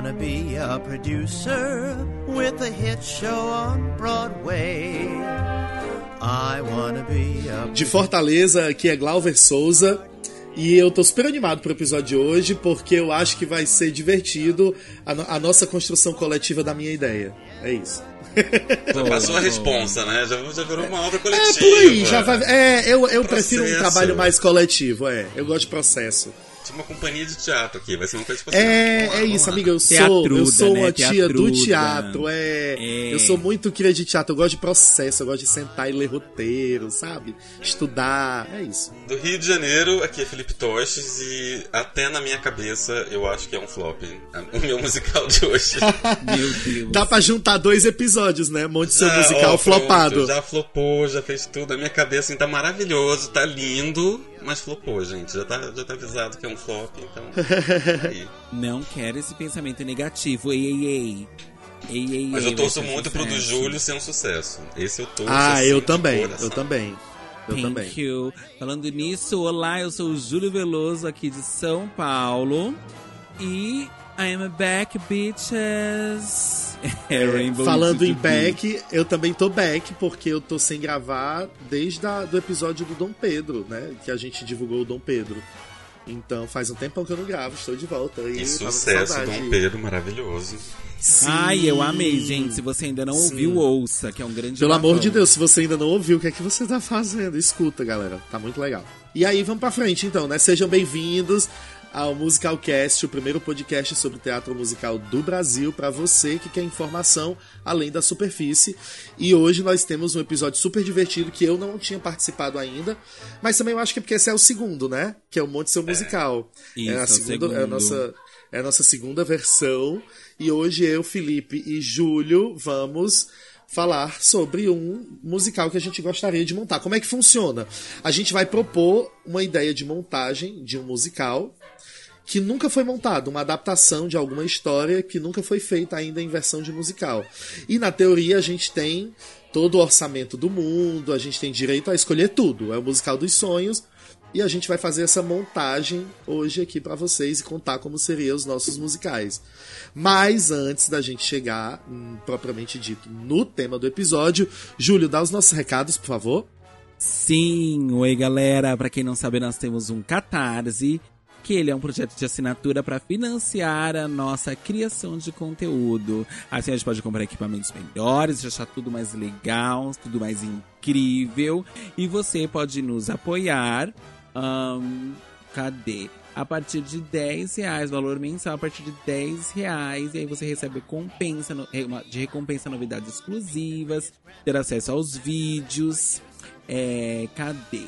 wanna be a producer with a hit show on Broadway. I wanna be a De Fortaleza, aqui é Glauber Souza. E eu tô super animado pro episódio de hoje, porque eu acho que vai ser divertido a, no- a nossa construção coletiva da minha ideia. É isso. Já passou a responsa, né? Já, já virou uma obra É, coletiva. por aí, já vai. É, eu, eu prefiro um trabalho mais coletivo, é. Eu gosto de processo. Uma companhia de teatro aqui, vai ser uma coisa assim. É, lá, é isso, lá. amiga. Eu sou, eu sou né? uma tia do teatro. É, É. Eu sou muito cria de teatro. Eu gosto de processo, eu gosto de sentar e ler roteiro, sabe? Estudar. É isso. Do Rio de Janeiro, aqui é Felipe Toches e até na minha cabeça eu acho que é um flop. O meu musical de hoje. Meu Deus. Dá pra juntar dois episódios, né? Monte seu Já, musical ó, flopado. pronto, já flopou, já fez tudo. A minha cabeça assim, tá maravilhoso, tá lindo, mas flopou, gente. Já tá, já tá avisado que é um flop, então. Não quero esse pensamento negativo. Ei, ei, ei. Ei, ei, Mas eu torço muito pro do. Júlio ser um sucesso. Esse eu torço. Ah, assim, eu também. Eu também. Eu Thank também. you. Falando nisso, olá, eu sou o Júlio Veloso aqui de São Paulo. E I am back, bitches. É, Rainbow Falando em back, eu também tô back, porque eu tô sem gravar desde a, do episódio do Dom Pedro, né? Que a gente divulgou o Dom Pedro. Então faz um tempão que eu não gravo, estou de volta. E com sucesso, saudade. Dom Pedro, maravilhoso. Sim. Ai, eu amei, gente. Se você ainda não Sim. ouviu, ouça, que é um grande Pelo amor de Deus, se você ainda não ouviu, o que é que você tá fazendo? Escuta, galera. Tá muito legal. E aí, vamos pra frente então, né? Sejam bem-vindos ao Musicalcast, o primeiro podcast sobre teatro musical do Brasil pra você que quer informação além da superfície. E hoje nós temos um episódio super divertido que eu não tinha participado ainda, mas também eu acho que é porque esse é o segundo, né? Que é o Monte Seu Musical. Isso, é é a segunda, é a nossa é a nossa segunda versão. E hoje eu, Felipe e Júlio vamos falar sobre um musical que a gente gostaria de montar. Como é que funciona? A gente vai propor uma ideia de montagem de um musical que nunca foi montado, uma adaptação de alguma história que nunca foi feita ainda em versão de musical. E na teoria a gente tem todo o orçamento do mundo, a gente tem direito a escolher tudo. É o musical dos sonhos. E a gente vai fazer essa montagem hoje aqui pra vocês e contar como seriam os nossos musicais. Mas antes da gente chegar, hum, propriamente dito, no tema do episódio, Júlio, dá os nossos recados, por favor. Sim, oi galera. Pra quem não sabe, nós temos um Catarse, que ele é um projeto de assinatura para financiar a nossa criação de conteúdo. Assim a gente pode comprar equipamentos melhores, deixar tudo mais legal, tudo mais incrível. E você pode nos apoiar. Ahn, cadê? A partir de 10 reais, valor mensal a partir de 10 reais. E aí você recebe compensa, no- uma- de recompensa novidades exclusivas, ter acesso aos vídeos. É, cadê?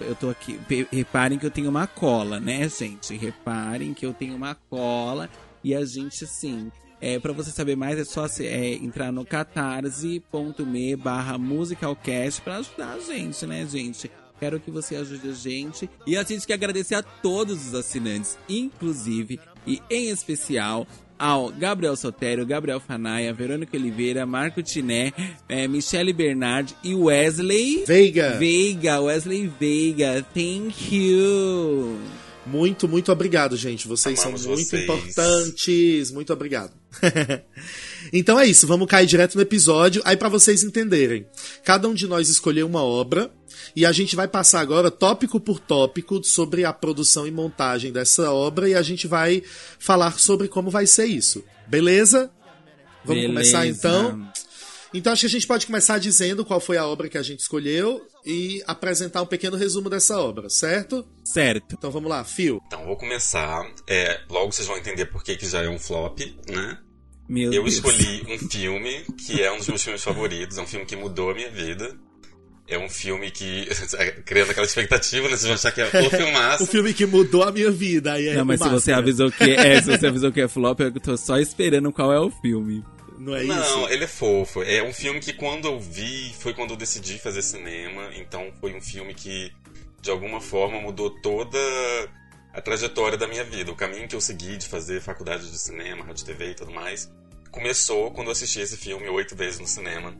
Eu tô aqui. Reparem que eu tenho uma cola, né, gente? Reparem que eu tenho uma cola. E a gente, sim. É, para você saber mais, é só é, entrar no catarse.me barra musicalcast pra ajudar a gente, né, gente? Quero que você ajude a gente. E a gente quer agradecer a todos os assinantes, inclusive e em especial ao Gabriel Sotério, Gabriel Fanaia, Verônica Oliveira, Marco Tiné, eh, Michele Bernard e Wesley Veiga, Veiga, Wesley Veiga, thank you. Muito, muito obrigado, gente. Vocês Amamos são muito vocês. importantes. Muito obrigado. então é isso, vamos cair direto no episódio. Aí pra vocês entenderem, cada um de nós escolheu uma obra e a gente vai passar agora tópico por tópico sobre a produção e montagem dessa obra e a gente vai falar sobre como vai ser isso. Beleza? Vamos Beleza. começar então. Então acho que a gente pode começar dizendo qual foi a obra que a gente escolheu e apresentar um pequeno resumo dessa obra, certo? Certo. Então vamos lá, Fio. Então, vou começar. É, logo vocês vão entender por que, que já é um flop, né? Meu Eu Deus. escolhi um filme que é um dos meus filmes favoritos, é um filme que mudou a minha vida. É um filme que. criando aquela expectativa, né? Vocês vão achar que é o filmaço. O filme que mudou a minha vida. Aí é Não, mas se você avisou que é, se você avisou que é flop, eu tô só esperando qual é o filme. Não é Não, isso? ele é fofo. É um filme que quando eu vi, foi quando eu decidi fazer cinema. Então foi um filme que, de alguma forma, mudou toda a trajetória da minha vida. O caminho que eu segui de fazer faculdade de cinema, rádio TV e tudo mais, começou quando eu assisti esse filme oito vezes no cinema.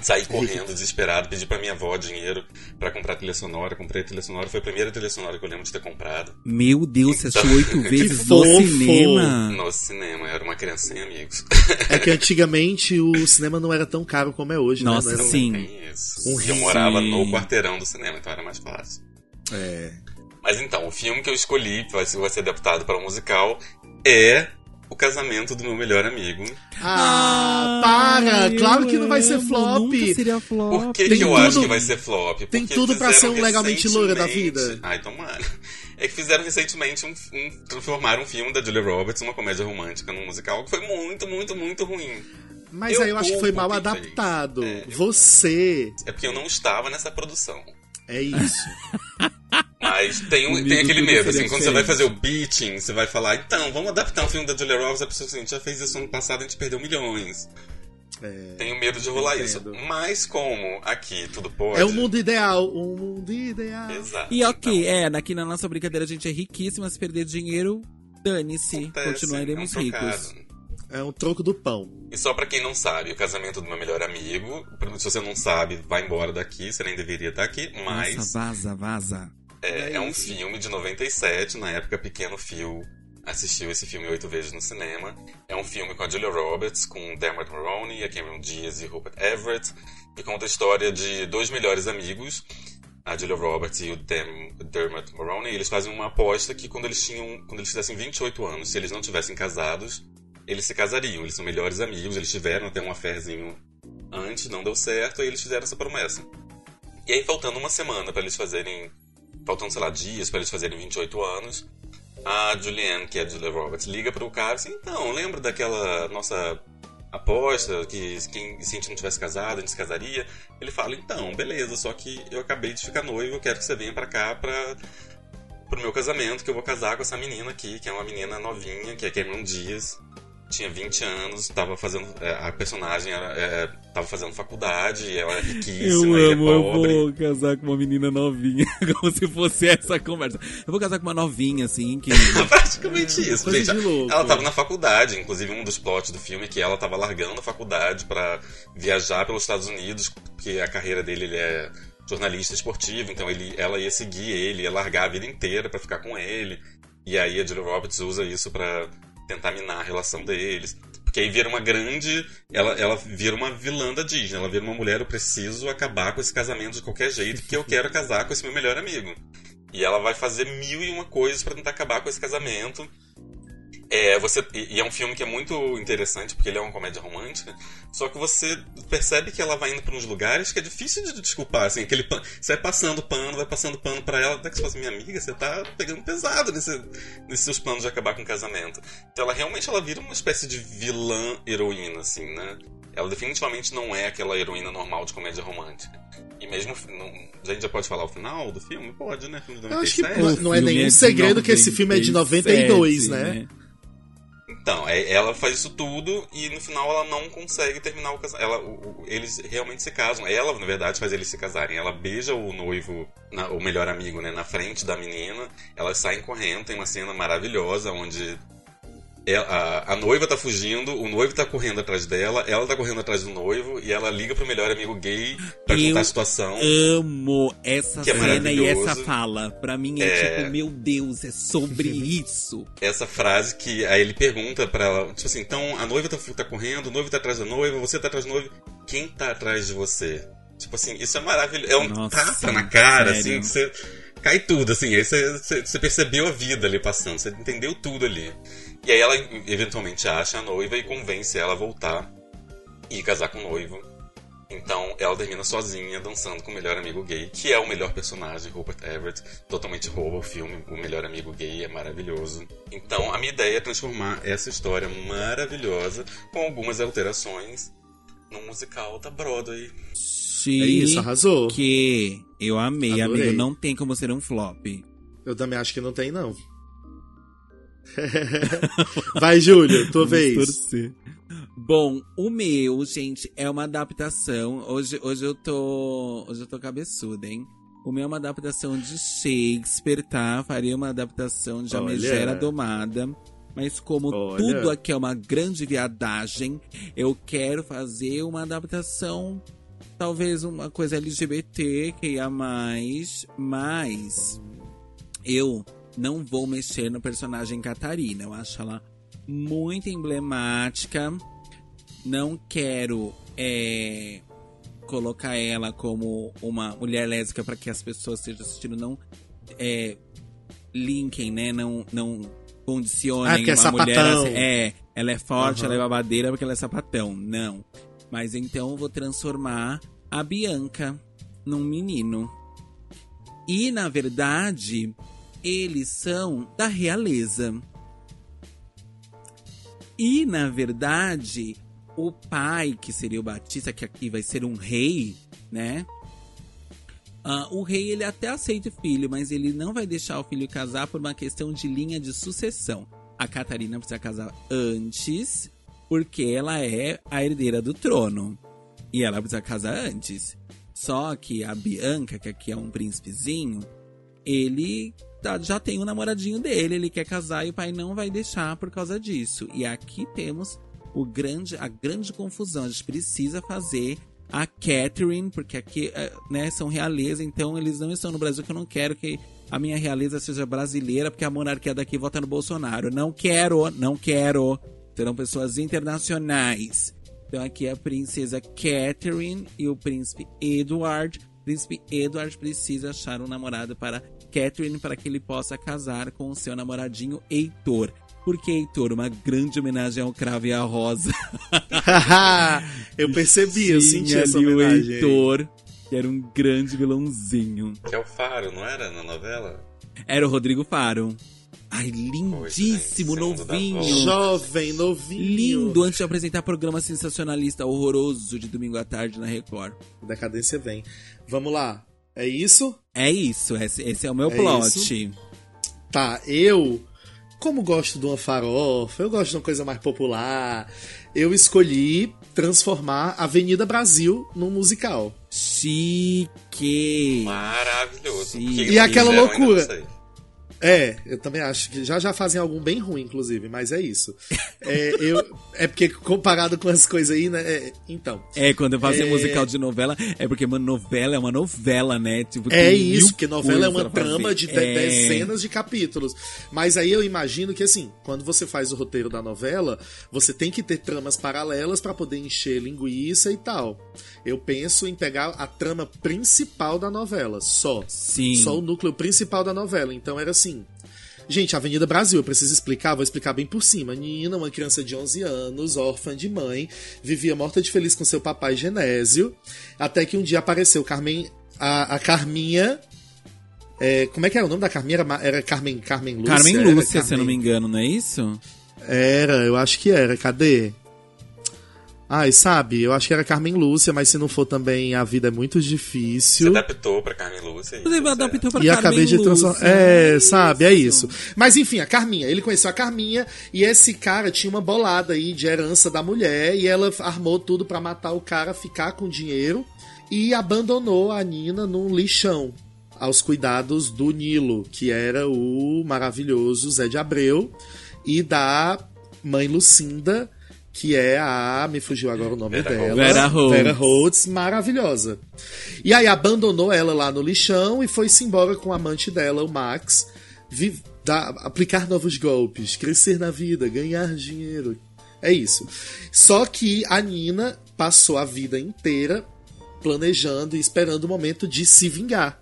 Saí correndo, desesperado, pedi pra minha avó dinheiro pra comprar trilha sonora. Comprei a trilha sonora, foi a primeira trilha sonora que eu lembro de ter comprado. Meu Deus, você assistiu oito vezes no cinema. No cinema, eu era uma criança sem amigos. É que antigamente o cinema não era tão caro como é hoje, Nossa, né? Não era- sim. Um eu morava sim. no quarteirão do cinema, então era mais fácil. É. Mas então, o filme que eu escolhi, que vai ser, vai ser adaptado para um musical, é O Casamento do Meu Melhor Amigo. Ah, para! eu Claro que não vai ser flop. Nunca seria flop. Por que, Tem que eu tudo- acho que vai ser flop? tem Porque tudo pra ser um legalmente loira da vida. Ai, tomara. É que fizeram recentemente um, um, transformaram um filme da Julia Roberts, uma comédia romântica, num musical, que foi muito, muito, muito ruim. Mas Eu aí eu acho que foi mal adaptado. É, eu- Você. É porque eu não estava nessa produção. É isso. Mas tem, um, tem aquele medo, assim, quando você vai fazer o pitching, você vai falar, então, vamos adaptar um filme da Julia Roberts, a pessoa assim, a gente já fez isso ano passado, a gente perdeu milhões. É, Tenho medo de rolar Entendo. isso. Mas como aqui tudo pode. é o mundo ideal. O mundo ideal. Exato. E ok, Então, é, aqui na nossa brincadeira a gente é riquíssima, se perder dinheiro, dane-se, continuaremos é um ricos. É um troco do pão. E só pra quem não sabe, o casamento do meu melhor amigo, se você não sabe, vai embora daqui, você nem deveria estar aqui, mas Nossa, vaza, vaza. é, é um filme de 97, na época Pequeno Fio assistiu esse filme oito vezes no cinema. É um filme com a Julia Roberts, com Dermot Mulroney, a Cameron Diaz e Rupert Everett, e conta a história de dois melhores amigos, a Julia Roberts e o Dem- Dermot Mulroney. Eles fazem uma aposta que quando eles tinham, quando eles fizessem 28 anos, se eles não tivessem casados, eles se casariam. Eles são melhores amigos, eles tiveram até um affairzinho antes, não deu certo, aí eles fizeram essa promessa. E aí, faltando uma semana pra eles fazerem. Faltando, sei lá, dias pra eles fazerem 28 anos, a Julianne, que é a Julia Roberts, liga pro cara assim: então, lembra daquela nossa aposta que quem, se a gente não tivesse casado, a gente se casaria? Ele fala: então, beleza, só que eu acabei de ficar noivo, eu quero que você venha pra cá pra. Pro meu casamento, que eu vou casar com essa menina aqui, que é uma menina novinha, que é Cameron Diaz, tinha 20 anos, tava fazendo. é, A personagem era, é, tava fazendo faculdade, ela é Eu riquíssima, ele é amo, eu pobre. vou casar com uma menina novinha, como se fosse essa conversa. Eu vou casar com uma novinha, assim, que... Praticamente isso, Coisa gente. Ela tava na faculdade, inclusive um dos plots do filme é que ela tava largando a faculdade pra viajar pelos Estados Unidos, porque a carreira dele ele é jornalista esportivo, então ele, ela ia seguir ele, ia largar a vida inteira pra ficar com ele. E aí a Julia Roberts usa isso pra tentar minar a relação deles. Porque aí vira uma grande. Ela, ela vira uma vilã da Disney. Ela vira uma mulher, eu preciso acabar com esse casamento de qualquer jeito, porque eu quero casar com esse meu melhor amigo. E ela vai fazer mil e uma coisas pra tentar acabar com esse casamento. É, você, e é um filme que é muito interessante, porque ele é uma comédia romântica, só que você percebe que ela vai indo pra uns lugares que é difícil de desculpar, assim, aquele pano, você vai passando pano, vai passando pano pra ela, até que você fala assim, minha amiga, você tá pegando pesado nesse, nesses seus planos de acabar com o casamento. Então ela realmente ela vira uma espécie de vilã heroína, assim, né? Ela definitivamente não é aquela heroína normal de comédia romântica. E mesmo. Não, a gente já pode falar o final do filme? Pode, né? Filme de Eu acho que 97. Não- não é nenhum de segredo que esse filme é de 92, 97, né? Então, é- ela faz isso tudo e no final ela não consegue terminar o casamento. Eles realmente se casam. Ela, na verdade, faz eles se casarem. Ela beija o noivo, na- o melhor amigo, né, na frente da menina. Elas saem correndo, tem uma cena maravilhosa onde a, a noiva tá fugindo, o noivo tá correndo atrás dela, ela tá correndo atrás do noivo e ela liga pro melhor amigo gay pra Eu contar a situação. Amo essa é cena e maravilhoso. essa fala. Pra mim é, É. tipo, meu Deus, é sobre isso. essa frase que aí ele pergunta pra ela, tipo assim, então a noiva tá, tá correndo, o noivo tá atrás da noiva, você tá atrás do noivo, quem tá atrás de você? Tipo assim, isso é maravilhoso. É um Nossa, tapa na cara, sério. assim, que você cai tudo, assim, aí você, você, você percebeu a vida ali passando, você entendeu tudo ali. E aí ela eventualmente acha a noiva e convence ela a voltar e casar com o noivo. Então ela termina sozinha dançando com o melhor amigo gay, que é o melhor personagem, Rupert Everett. Totalmente rouba o filme, o melhor amigo gay é maravilhoso. Então a minha ideia é transformar essa história maravilhosa, com algumas alterações, num musical da Broadway. Chique. É isso, arrasou. Que eu amei, Adorei. amigo. Não tem como ser um flop. Eu também acho que não tem, não. Vai, Júlio, tua vez. torcer. Bom, o meu, gente, é uma adaptação. Hoje, hoje eu tô. Hoje eu tô cabeçuda, hein? O meu é uma adaptação de Shakespeare, tá? Faria uma adaptação de A Olha. Megera Domada. Mas como Olha. tudo aqui é uma grande viadagem, eu quero fazer uma adaptação talvez uma coisa LGBT que ia mais, mas eu não vou mexer no personagem Catarina. Eu acho ela muito emblemática. Não quero é, colocar ela como uma mulher lésbica para que as pessoas que estejam assistindo não é, linkem, né? Não, não condicionem Ah, porque é uma mulher sapatão. assim, é, ela é forte, Aham. ela é babadeira porque ela é sapatão. Não. Mas então eu vou transformar a Bianca num menino. E na verdade, eles são da realeza. E na verdade, o pai, que seria o Batista, que aqui vai ser um rei, né? Ah, o rei ele até aceita o filho, mas ele não vai deixar o filho casar por uma questão de linha de sucessão. A Catarina precisa casar antes, porque ela é a herdeira do trono. E ela precisa casar antes. Só que a Bianca, que aqui é um príncipezinho, ele já tem um namoradinho dele, ele quer casar e o pai não vai deixar por causa disso. E aqui temos o grande, a grande confusão. A gente precisa fazer a Catherine, porque aqui eh, né, são realeza, então eles não estão no Brasil, que eu não quero que a minha realeza seja brasileira, porque a monarquia daqui vota no Bolsonaro. Não quero, não quero. Serão pessoas internacionais. Então aqui é a princesa Catherine e o príncipe Edward. O príncipe Edward precisa achar um namorado para Catherine para que ele possa casar com o seu namoradinho Heitor. Por que Heitor? Uma grande homenagem ao cravo e à rosa. eu percebi, eu Tinha senti essa ali o homenagem. aí. Heitor, que era um grande vilãozinho. Que é o Faro, não era na novela? Era o Rodrigo Faro. Ai, Pois, lindíssimo, da novinho. Jovem, novinho. Lindo, antes de apresentar programa sensacionalista horroroso de domingo à tarde na Record. Decadência vem. Vamos lá. É isso? É isso, esse, esse é o meu É plot. Tá, eu, como gosto de uma farofa, eu gosto de uma coisa mais popular, eu escolhi transformar Avenida Brasil num musical. Chique. Maravilhoso. Sim. O que E aquela loucura. É, eu também acho que já já fazem algum bem ruim, inclusive, mas é isso. É, eu, é porque comparado com as coisas aí, né? é, então. É, quando eu faço É. musical de novela, é porque uma novela é uma novela, né? Tipo, É isso, porque novela é uma trama de É. dezenas de capítulos. Mas aí eu imagino que, assim, quando você faz o roteiro da novela, você tem que ter tramas paralelas pra poder encher linguiça e tal. Eu penso em pegar a trama principal da novela, só. Sim. Só o núcleo principal da novela. Então era assim. Gente, Avenida Brasil, eu preciso explicar, vou explicar bem por cima. Nina, uma criança de 11 anos, órfã de mãe, vivia morta de feliz com seu papai Genésio, até que um dia apareceu Carmen, a, a Carminha. é, como é que era o nome da Carminha? Era, era Carmen, Carmen Lúcia? Carmen Lúcia, se eu não me Carmen- engano, não é isso? Era, eu acho que era. Cadê? Ai, sabe, eu acho que era Carmen Lúcia, mas se não for também, a vida é muito difícil. adaptou pra Carmen Lúcia. e Você adaptou pra E Carmen acabei de transformar. É, sabe, é isso. Mas enfim, a Carminha. Ele conheceu a Carminha e esse cara tinha uma bolada aí de herança da mulher e ela armou tudo pra matar o cara, ficar com dinheiro e abandonou a Nina num lixão aos cuidados do Nilo, que era o maravilhoso Zé de Abreu e da mãe Lucinda, que é a. Me fugiu agora o nome Vera dela. Vera Holtz. Vera Holtz, maravilhosa. E aí abandonou ela lá no lixão e foi-se embora com o amante dela, o Max, vi- dar- aplicar novos golpes, crescer na vida, ganhar dinheiro. É isso. Só que a Nina passou a vida inteira planejando e esperando o momento de se vingar.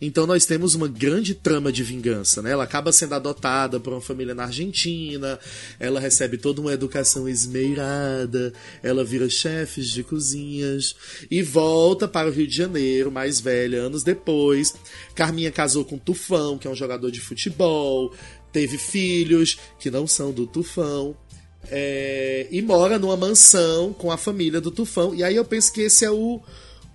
Então nós temos uma grande trama de vingança, né? Ela acaba sendo adotada por uma família na Argentina, ela recebe toda uma educação esmeirada, ela vira chefe de cozinhas e volta para o Rio de Janeiro, mais velha, anos depois. Carminha casou com Tufão, que é um jogador de futebol, teve filhos que não são do Tufão. é, e mora numa mansão com a família do Tufão. E aí eu penso que esse é o.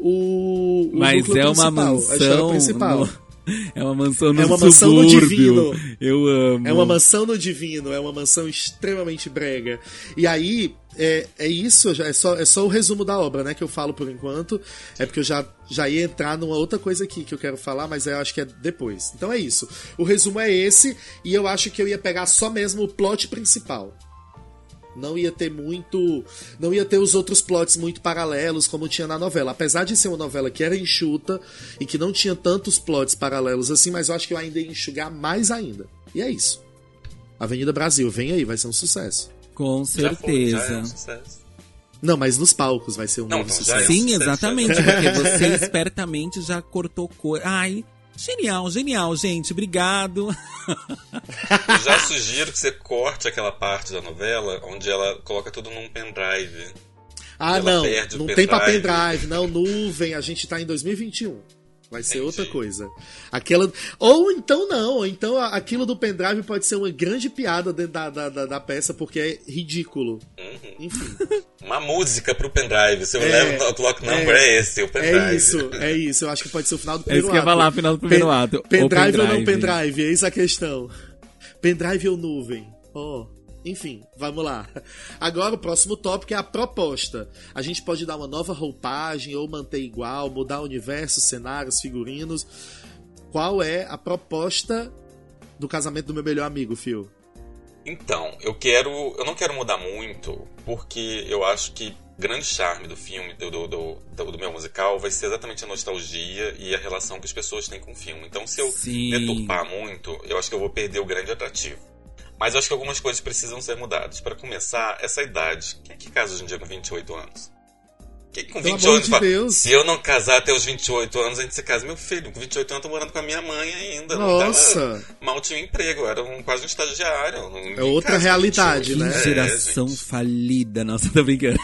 o, o Mas é uma mansão. principal. no- É uma mansão no É uma mansão no divino. Eu amo. É uma mansão no divino, é uma mansão extremamente brega. E aí, é, é isso, é só, é só o resumo da obra, né, que eu falo por enquanto. É porque eu já, já ia entrar numa outra coisa aqui que eu quero falar, mas eu acho que é depois. Então é isso. O resumo é esse, e eu acho que eu ia pegar só mesmo o plot principal. Não ia ter muito. Não ia ter os outros plots muito paralelos como tinha na novela. Apesar de ser uma novela que era enxuta e que não tinha tantos plots paralelos assim, mas eu acho que eu ainda ia enxugar mais ainda. E é isso. Avenida Brasil, vem aí, vai ser um sucesso. Com Já foi, já é certeza. um sucesso. Não, mas nos palcos vai ser um Não, novo então sucesso. é. Sim, sucesso, exatamente, porque você espertamente já cortou coisa. Ai, genial, genial, gente. Obrigado. Eu já sugiro que você corte aquela parte da novela onde ela coloca tudo num pendrive. Ah, não. Não tem pra pendrive. pendrive, não. Nuvem, a gente tá em 2021. Vai ser Entendi. outra coisa. Aquela. Ou então não, ou então aquilo do pendrive pode ser uma grande piada dentro da, da, da, da peça, porque é ridículo. Uhum. Enfim. Uma música pro pendrive. Seu É, level o clock number é, esse, o pendrive. É isso, é isso. Eu acho que pode ser o final do É primeiro isso que eu ia ato. falar, final do primeiro Pen- ato. O Pendrive ou não pendrive. pendrive? Eis a questão. Pendrive ou nuvem? Oh. Enfim, vamos lá. Agora o próximo tópico é a proposta. A gente pode dar uma nova roupagem ou manter igual, mudar o universo, cenários, figurinos. Qual é a proposta do casamento do meu melhor amigo, Phil? Então, eu quero. Eu não quero mudar muito, porque eu acho que o grande charme do filme, do, do, do, do- do meu musical, vai ser exatamente a nostalgia e a relação que as pessoas têm com o filme. Então, se eu Sim. deturpar muito, eu acho que eu vou perder o grande atrativo. Mas acho que algumas coisas precisam ser mudadas. Para começar, essa idade. Quem é que casa hoje em dia com 28 anos? Quem com Pelo 28 amor anos de Deus. Se eu não casar até os 28 anos, a gente se casa. Meu filho, com 28 anos eu tô morando com a minha mãe ainda. Não Nossa! tava, mal tinha um emprego, eu era um, quase um estagiário. Não, É outra realidade, Que né? É, geração gente. falida, nossa, tô brincando.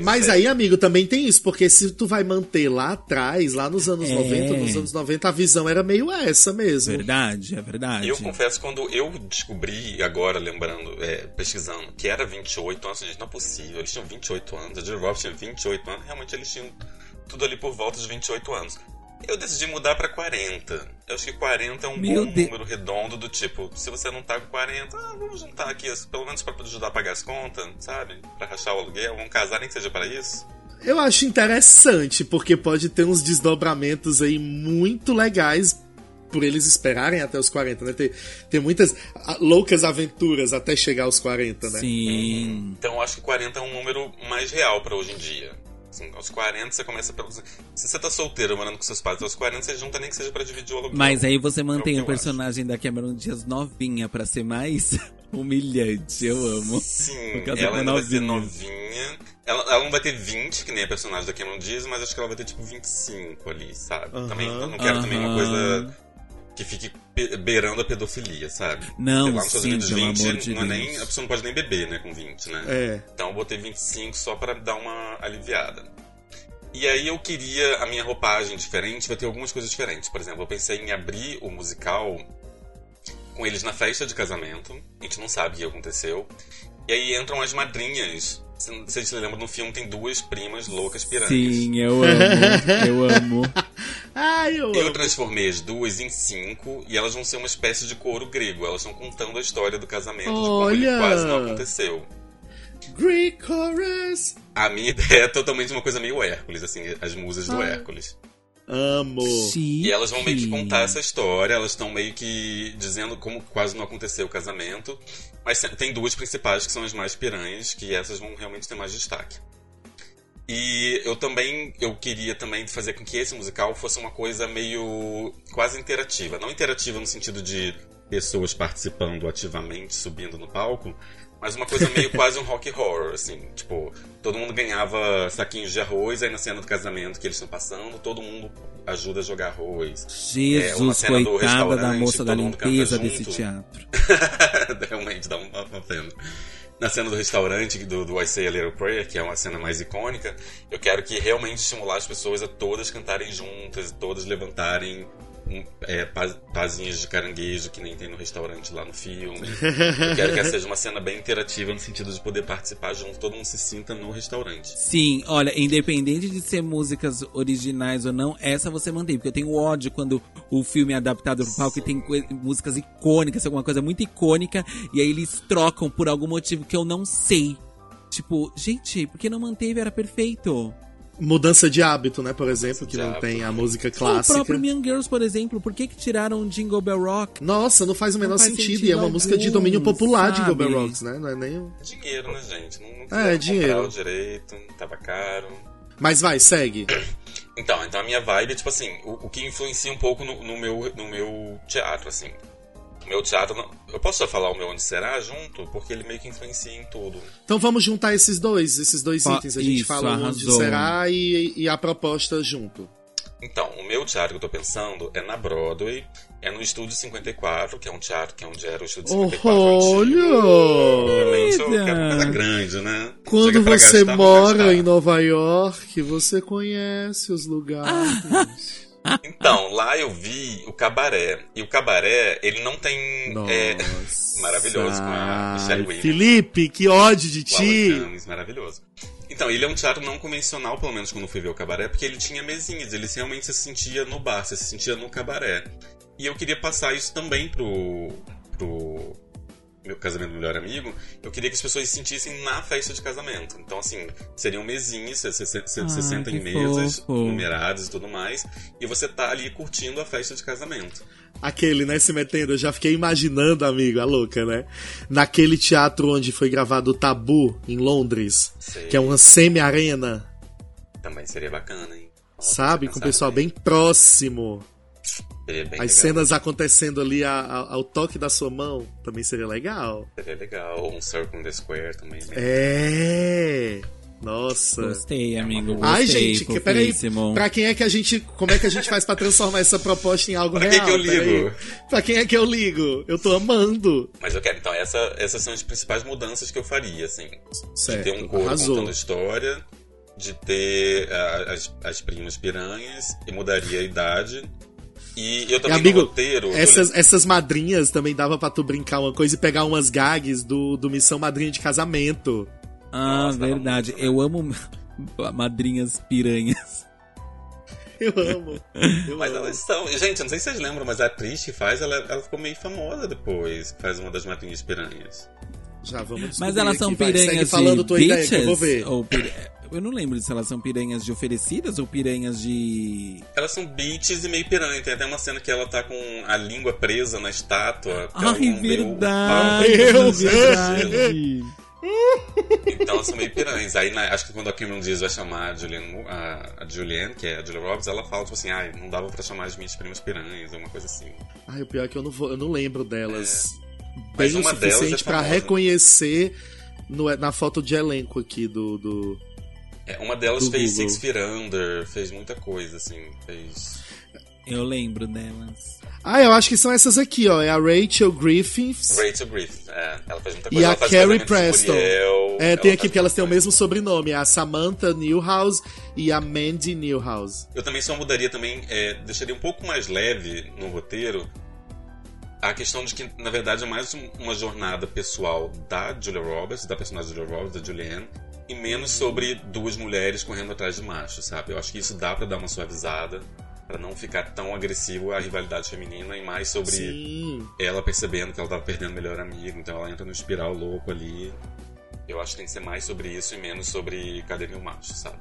Mas é- aí, amigo, também tem isso, porque se tu vai manter lá atrás, lá nos anos É. 90, nos anos 90, a visão era meio essa mesmo. Verdade, é verdade. Eu confesso, quando eu descobri, agora lembrando, é, pesquisando, que era 28 anos, gente, não é possível. Eles tinham 28 anos, a Julia Roberts tinha 28 anos, realmente eles tinham tudo ali por volta de 28 anos. Eu decidi mudar pra 40. Eu acho que 40 é um Meu bom Deus. número redondo do tipo, se você não tá com 40, ah, vamos juntar aqui, pelo menos pra ajudar a pagar as contas, sabe? Pra rachar o aluguel, vamos casar, nem que seja para isso. Eu acho interessante, porque pode ter uns desdobramentos aí muito legais por eles esperarem até os 40, né? Tem, tem muitas loucas aventuras até chegar aos 40, né? Sim. Então eu acho que 40 é um número mais real pra hoje em dia. Assim, aos 40 você começa pelo. Se você tá solteiro morando com seus pais, aos 40 você junta nem que seja pra dividir o aluguel. Mas aí você mantém É o o eu acho. personagem da Cameron Diaz novinha pra ser mais humilhante. Eu amo. Sim, ela da ainda vai ser novinha. novinha. Ela, ela não vai ter 20, que nem a personagem da Cameron Diaz, mas acho que ela vai ter tipo 25 ali, sabe? Também eu não quero também uma coisa que fique beirando a pedofilia, sabe? Não, Porque lá nos sim, Unidos, pelo 20 amor de não é nem, a pessoa não pode nem beber, né, com 20, né? É. Então eu botei 25 só pra dar uma aliviada. E aí eu queria a minha roupagem diferente, vai ter algumas coisas diferentes. Por exemplo, eu pensei em abrir o musical com eles na festa de casamento. A gente não sabe o que aconteceu. E aí entram as madrinhas. Se vocês se lembram, no filme tem duas primas loucas piranhas. Sim, eu amo. Eu amo. Ai, eu Eu amo. transformei as duas em cinco e elas vão ser uma espécie de coro grego. Elas estão contando a história do casamento de como ele Olha! quase não aconteceu. Greek chorus. A minha ideia é totalmente uma coisa meio Hércules, assim, as musas do Ah. Hércules. Amo. E elas vão meio que contar essa história, elas estão meio que dizendo como quase não aconteceu o casamento. Mas tem duas principais que são as mais piranhas, que essas vão realmente ter mais destaque. E eu também, eu queria também fazer com que esse musical fosse uma coisa meio quase interativa. Não interativa no sentido de pessoas participando ativamente, subindo no palco, mas uma coisa meio quase um rock horror, assim. Tipo, todo mundo ganhava saquinhos de arroz, aí na cena do casamento que eles estão passando, todo mundo ajuda a jogar arroz. É, uma Jesus, cena do coitada da restaurante, moça da limpeza desse teatro. Realmente dá uma, uma pena. Na cena do restaurante do, do I Say a Little Prayer, que é uma cena mais icônica, eu quero que realmente estimular as pessoas a todas cantarem juntas, todas levantarem um, é, pa- pazinhas de caranguejo que nem tem no restaurante lá no filme. Eu quero que essa seja uma cena bem interativa no sentido de poder participar junto, todo mundo se sinta no restaurante. Sim, olha, independente de ser músicas originais ou não, essa você mantém. Porque eu tenho ódio quando o filme é adaptado pro palco e tem músicas icônicas, alguma coisa muito icônica, e aí eles trocam por algum motivo que eu não sei. Tipo, gente, por que não manteve? Era perfeito. Mudança de hábito, né? Por exemplo, que não tem a música O clássica. próprio Mean Girls, por exemplo, por que que tiraram Jingle Bell Rock? Nossa, não faz o menor faz sentido. sentido E é uma música de algum, domínio popular de sabe? Gobel Rocks, né? Não é nem. É dinheiro, né, gente? Não, não É, quiseram dinheiro. comprar o direito, tava caro. Mas vai, segue. Então, então a minha vibe, tipo assim, o, o que influencia um pouco no, no meu, no meu teatro, assim. O meu teatro, não- eu posso só falar o meu onde será junto? Porque ele meio que influencia em tudo. Então vamos juntar esses dois, esses dois Ó, itens. A gente isso, fala onde arrasou. será e, e a proposta junto. Então, o meu teatro que eu tô pensando é na Broadway, é no Estúdio 54, que é um teatro que é onde era o Estúdio Oh, 54 antigo. Obviamente, eu Olha! quero uma coisa grande, né? Quando você gastar, mora em Nova York, você conhece os lugares. Então, lá eu vi o Cabaré. E o Cabaré, ele não tem... é, Nossa. maravilhoso, com a Michelle Williams. Felipe, que ódio de ti. Maravilhoso. Então, ele é um teatro não convencional, pelo menos quando eu fui ver o cabaré, porque ele tinha mesinhas, ele realmente se sentia no bar, se sentia no cabaré. E eu queria passar isso também pro, pro meu casamento do melhor amigo, eu queria que as pessoas se sentissem na festa de casamento. Então, assim, seriam mesinhas, você, você, você, você senta em mesas fofo. numeradas e tudo mais, e você tá ali curtindo a festa de casamento. Aquele, né, se metendo, eu já fiquei imaginando, amigo, a louca, né? Naquele teatro onde foi gravado o Tabu, em Londres, Sei. que é uma semi-arena, Também seria bacana, hein? Sabe? Com o pessoal bem próximo. Seria bem As legal. cenas acontecendo ali a- a- ao toque da sua mão, também seria legal. Seria legal. Um Circle in the Square também. né? É. Nossa. Gostei, amigo. Gostei, Ai, gente, que, peraí. Pra quem é que a gente. Como é que a gente faz pra transformar essa proposta em algo Pra real? quem que eu ligo? Peraí. Pra quem é que eu ligo? Eu tô amando. Mas eu quero, então, essa, essas são as principais mudanças que eu faria, assim. Certo. de ter um coro arrasou. contando história, de ter ah, as, as primas piranhas, e mudaria a idade. E eu E, também amigo, no roteiro. eu essas, essas madrinhas também dava pra tu brincar uma coisa e pegar umas gags do, do Missão Madrinha de Casamento. Ah, Nossa, tava verdade. muito, né? Eu amo madrinhas piranhas. Eu amo. Eu Mas amo. elas são. Gente, eu não sei se vocês lembram, mas a atriz que faz, ela, ela ficou meio famosa depois, faz uma das madrinhas piranhas. Já vamos Mas elas são aqui. Vai, segue piranhas falando de tua ideia que eu vou ver. Ou pir- Eu não lembro se elas são piranhas de oferecidas ou piranhas de... Elas são beats e meio piranha. Tem até uma cena que ela tá com a língua presa na estátua. Ai, verdade! Deus, verdade. Então elas são meio piranhas. Aí na- acho que quando a Cameron Diaz vai chamar a Julianne, a, a Julianne, que é a Julia Roberts, ela fala tipo assim, ai, não dava pra chamar as minhas primas piranhas, uma coisa assim. Ai, o pior é que eu não, vou, eu não lembro delas Mas bem o uma delas suficiente é pra famosa. reconhecer no- na foto de elenco aqui do. do... É, uma delas Do fez Google. Six Feet Under, fez muita coisa, assim, fez... Eu lembro delas. Ah, eu acho que são essas aqui, ó. É a Rachel Griffiths Rachel Griffith, é, ela fez muita e coisa. a ela faz Carrie Preston. Muriel, É, tem aqui faz porque elas têm o mesmo sobrenome. É a Samantha Newhouse e a Mandy Newhouse. Eu também só mudaria também, é, deixaria um pouco mais leve no roteiro a questão de que, na verdade, é mais um- uma jornada pessoal da Julia Roberts, da personagem Julia Roberts, da Julianne, e menos sobre duas mulheres correndo atrás de macho, sabe? Eu acho que isso dá pra dar uma suavizada, pra não ficar tão agressivo a rivalidade feminina, e mais sobre Sim. ela percebendo que ela tava perdendo o melhor amigo, então ela entra no espiral louco ali. Eu acho que tem que ser mais sobre isso e menos sobre cadeirinho macho, sabe?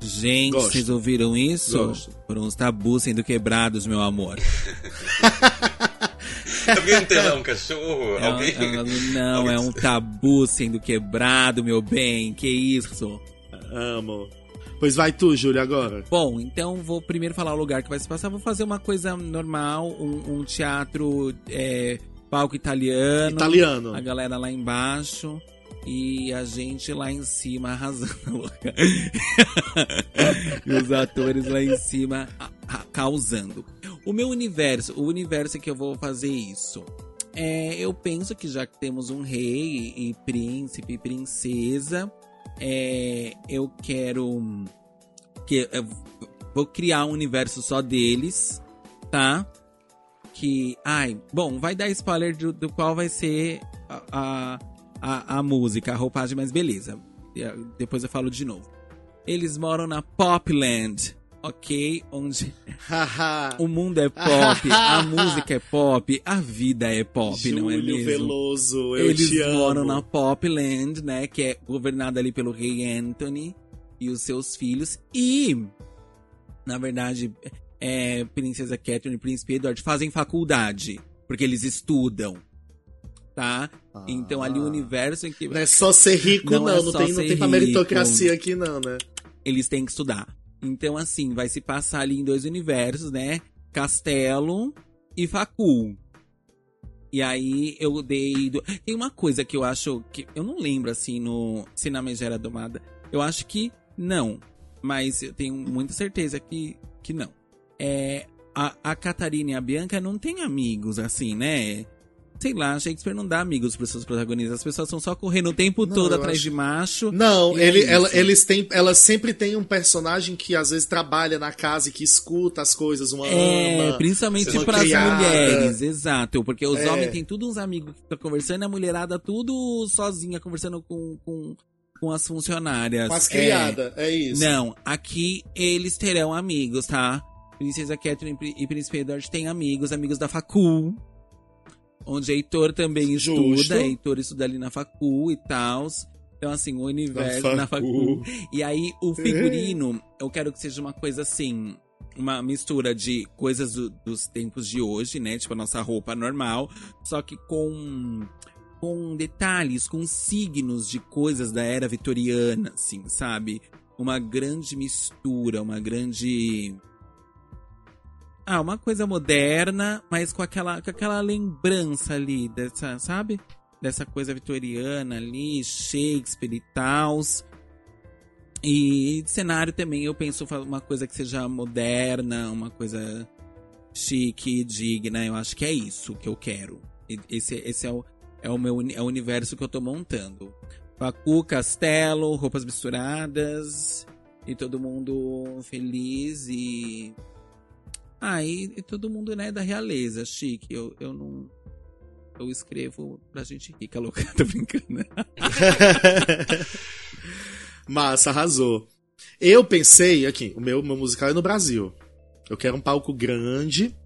Gente, Gosto. vocês ouviram isso? Gosto. Foram os tabus sendo quebrados, meu amor. Alguém tem lá um cachorro? Um- Alguém? um- não, é um tabu sendo quebrado, meu bem. Que isso? Amo. Pois vai tu, Júlia, agora. Bom, então vou primeiro falar o lugar que vai se passar. Vou fazer uma coisa normal, um, um teatro é, palco italiano. Italiano. A galera lá embaixo e a gente lá em cima arrasando. louca. e os atores lá em cima a- a- causando. O meu universo, o universo que eu vou fazer isso. É, eu penso que já que temos um rei e príncipe e princesa, é, eu quero que eu vou criar um universo só deles, tá? Que, ai, bom, vai dar spoiler do, do qual vai ser a, a, a, música, a roupagem, mas beleza. Ah, Depois eu falo de novo. Eles moram na Popland, ok? Onde o mundo é pop, a música é pop, a vida é pop, não é Júlio mesmo? Veloso, eu Eles te amo. moram na Popland, né? Que é governada ali pelo rei Anthony. e os seus filhos. E, na verdade, é, Princesa Catherine e Príncipe Edward fazem faculdade, porque eles estudam. Tá? Então ali o universo em que. Não é só ser rico, não. Não é Não, tem, não tem pra meritocracia aqui, não, né? eles têm que estudar. Então, assim, vai se passar ali em dois universos, né? Castelo e Facul. E aí eu dei. do- Tem uma coisa que eu acho que. Eu não lembro, assim, no. Se na Megera Domada. Eu acho que não. Mas eu tenho muita certeza que, que não. É. A, a Catarina e a Bianca não têm amigos, assim, né? Sei lá, Shakespeare não dá amigos pros seus protagonistas. As pessoas estão só correndo o tempo Não, todo atrás acho- de macho. Não, é ele, ela, isso. eles têm, ela sempre tem um personagem que às vezes trabalha na casa e que escuta as coisas, uma É, ama. principalmente para as mulheres, exato. Porque os É. homens têm tudo uns amigos que ficam conversando e a mulherada tudo sozinha, conversando com, com, com as funcionárias. Com as É. criadas, é, isso. Não, aqui eles terão amigos, tá? Princesa Catherine e Príncipe Edward têm amigos, amigos da Facul. Onde Heitor também Justo. estuda, Heitor estuda ali na Facul e tal. Então, assim, o universo na Facul. E aí, o figurino, eu quero que seja uma coisa assim. Uma mistura de coisas do- dos tempos de hoje, né? Tipo a nossa roupa normal. Só que com. Com detalhes, com signos de coisas da era vitoriana, assim, sabe? Uma grande mistura, uma grande. Ah, uma coisa moderna, mas com aquela, com aquela lembrança ali, dessa, sabe? Dessa coisa vitoriana ali, Shakespeare e tal. E cenário também, eu penso uma coisa que seja moderna, uma coisa chique, digna. Eu acho que é isso que eu quero. Esse, esse é, o, é, o meu, é o universo que eu tô montando. Pacu, castelo, roupas misturadas. E todo mundo feliz e. Ah, e, e todo mundo, né, da realeza, chique. Eu, eu não. Eu escrevo pra gente rica, louca. Tô brincando. Massa, arrasou. Eu pensei, aqui, o meu, meu musical é no Brasil. Eu quero um palco grande,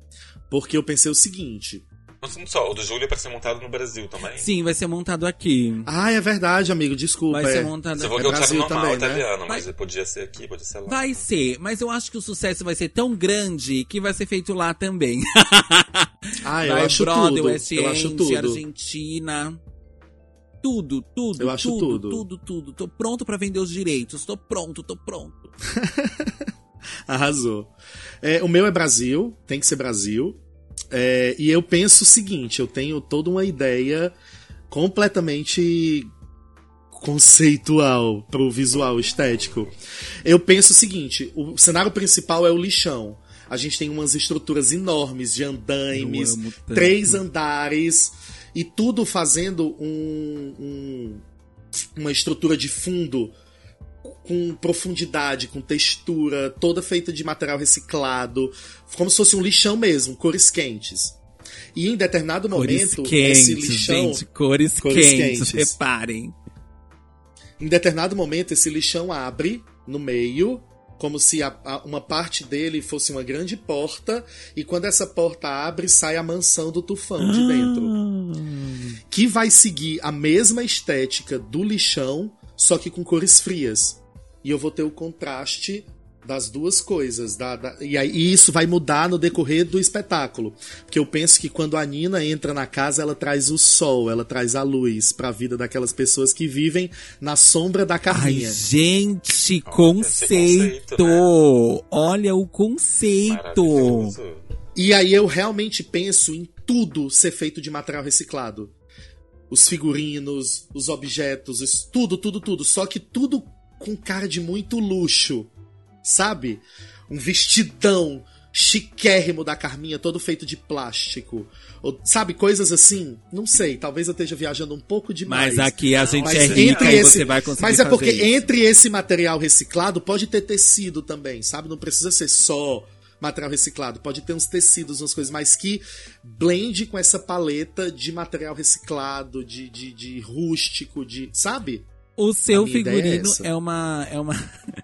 porque eu pensei o seguinte. Mas não só, o do Júlio é pra ser montado no Brasil também. Sim, vai ser montado aqui. Ah, é verdade, amigo, desculpa. Vai é. ser montado Você aqui. falou É que eu quero Brasil normal também, né? italiano, Vai- mas podia ser aqui, podia ser lá. Vai ser, mas eu acho que o sucesso vai ser tão grande que vai ser feito lá também. Ah, eu vai acho Broadway, tudo. West Eu acho tudo. Argentina. Tudo, tudo, Eu acho tudo, tudo. tudo, tudo. Tô pronto pra vender os direitos. Tô pronto, tô pronto. Arrasou. É, o meu é Brasil, tem que ser Brasil. É, e eu penso o seguinte: eu tenho toda uma ideia completamente conceitual pro visual estético. Eu penso o seguinte: o cenário principal é o lixão. A gente tem umas estruturas enormes de andaimes, três andares e tudo fazendo um- um- uma estrutura de fundo com profundidade, com textura, toda feita de material reciclado, como se fosse um lixão mesmo, cores quentes. E em determinado Cores momento, quentes, esse lixão, gente. Cores, Cores quentes, quentes. reparem. em determinado momento esse lixão abre no meio, como se a- a- uma parte dele fosse uma grande porta, e quando essa porta abre, sai a mansão do tufão de dentro. Ah. que vai seguir a mesma estética do lixão, só que com cores frias. E eu vou ter o contraste das duas coisas. da- da- e aí e isso vai mudar no decorrer do espetáculo. Porque eu penso que quando a Nina entra na casa, ela traz o sol, ela traz a luz pra vida daquelas pessoas que vivem na sombra da Ai, carrinha. gente, esse conceito. conceito, né? Olha o conceito. E aí eu realmente penso em tudo ser feito de material reciclado. Os figurinos, os objetos, os- tudo, tudo, tudo. Só que tudo com cara de muito luxo. Sabe? Um vestidão chiquérrimo da Carminha, todo feito de plástico. Ou, sabe, coisas assim? Não sei, talvez eu esteja viajando um pouco demais. Mas aqui a gente Mas é entre rica esse- você vai conseguir Mas é porque isso. entre esse material reciclado pode ter tecido também, sabe? Não precisa ser só material reciclado. Pode ter uns tecidos, umas coisas, mas que blende com essa paleta de material reciclado, de, de, de rústico, de. Sabe? O seu é figurino essa. é, uma é uma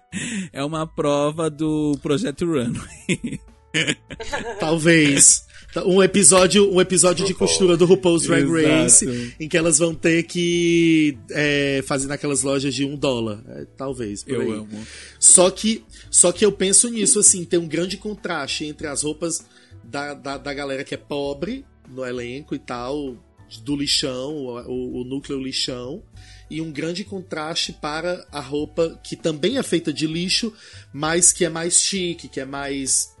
é uma prova do projeto Runway. Talvez. Um episódio, um episódio de costura do RuPaul's Drag Exato. Race, em que elas vão ter que é, fazer naquelas lojas de um dólar. É, talvez, por Eu aí. amo. Só que, só que eu penso nisso, assim, tem um grande contraste entre as roupas da, da, da galera que é pobre no elenco e tal, do lixão, o, o núcleo lixão, e um grande contraste para a roupa que também é feita de lixo, mas que é mais chique, que é mais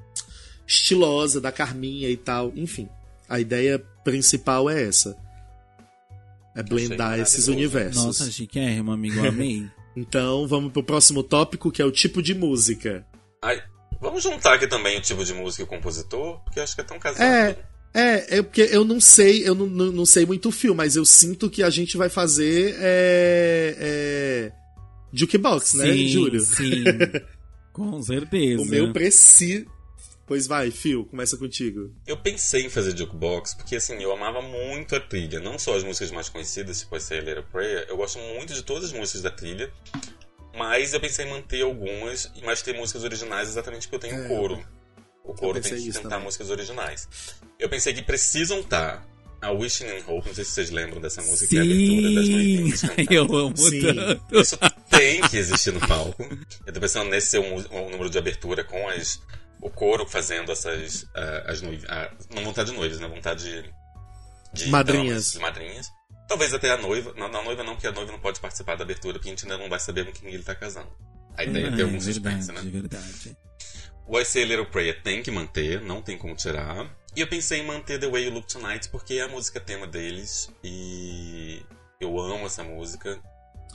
estilosa, da Carminha e tal. Enfim, a ideia principal é essa. É blendar esses universos. Nossa, chiquérrimo, amigo, amei. Então vamos pro próximo tópico, que é o tipo de música. Ai, vamos juntar aqui também o tipo de música e o compositor, porque eu acho que é tão casado. É. É, é porque eu não sei, eu não, não, não sei muito o fio, mas eu sinto que a gente vai fazer é, é, Jukebox, né, sim, Júlio? Sim. Com certeza. O meu precisa. Pois vai, Fio, começa contigo. Eu pensei em fazer jukebox porque, assim, eu amava muito a trilha. Não só as músicas mais conhecidas, tipo a Little Prayer. Eu gosto muito de todas as músicas da trilha. Mas eu pensei em manter algumas, mas ter músicas originais exatamente porque eu tenho É, coro. O coro tem que cantar também. músicas originais. Eu pensei que precisam estar a Wishing and Hope. Não sei se vocês lembram dessa música, que é a abertura das Sim, eu amo Sim. tanto. Isso tem que existir no palco. Eu tô pensando nesse ser um, um número de abertura com as, o coro fazendo essas. ah, as noivas. não vontade de noivas, né? Vontade de. de Madrinhas. damas, madrinhas. Talvez até a noiva. Não, não, a noiva não, porque a noiva não pode participar da abertura, porque a gente ainda não vai saber com quem ele tá casando. A ideia é ter É, algum verdade, suspense, né? verdade. O I Say a Little Prayer tem que manter, não tem como tirar. E eu pensei em manter The Way You Look Tonight porque é a música tema deles e eu amo essa música.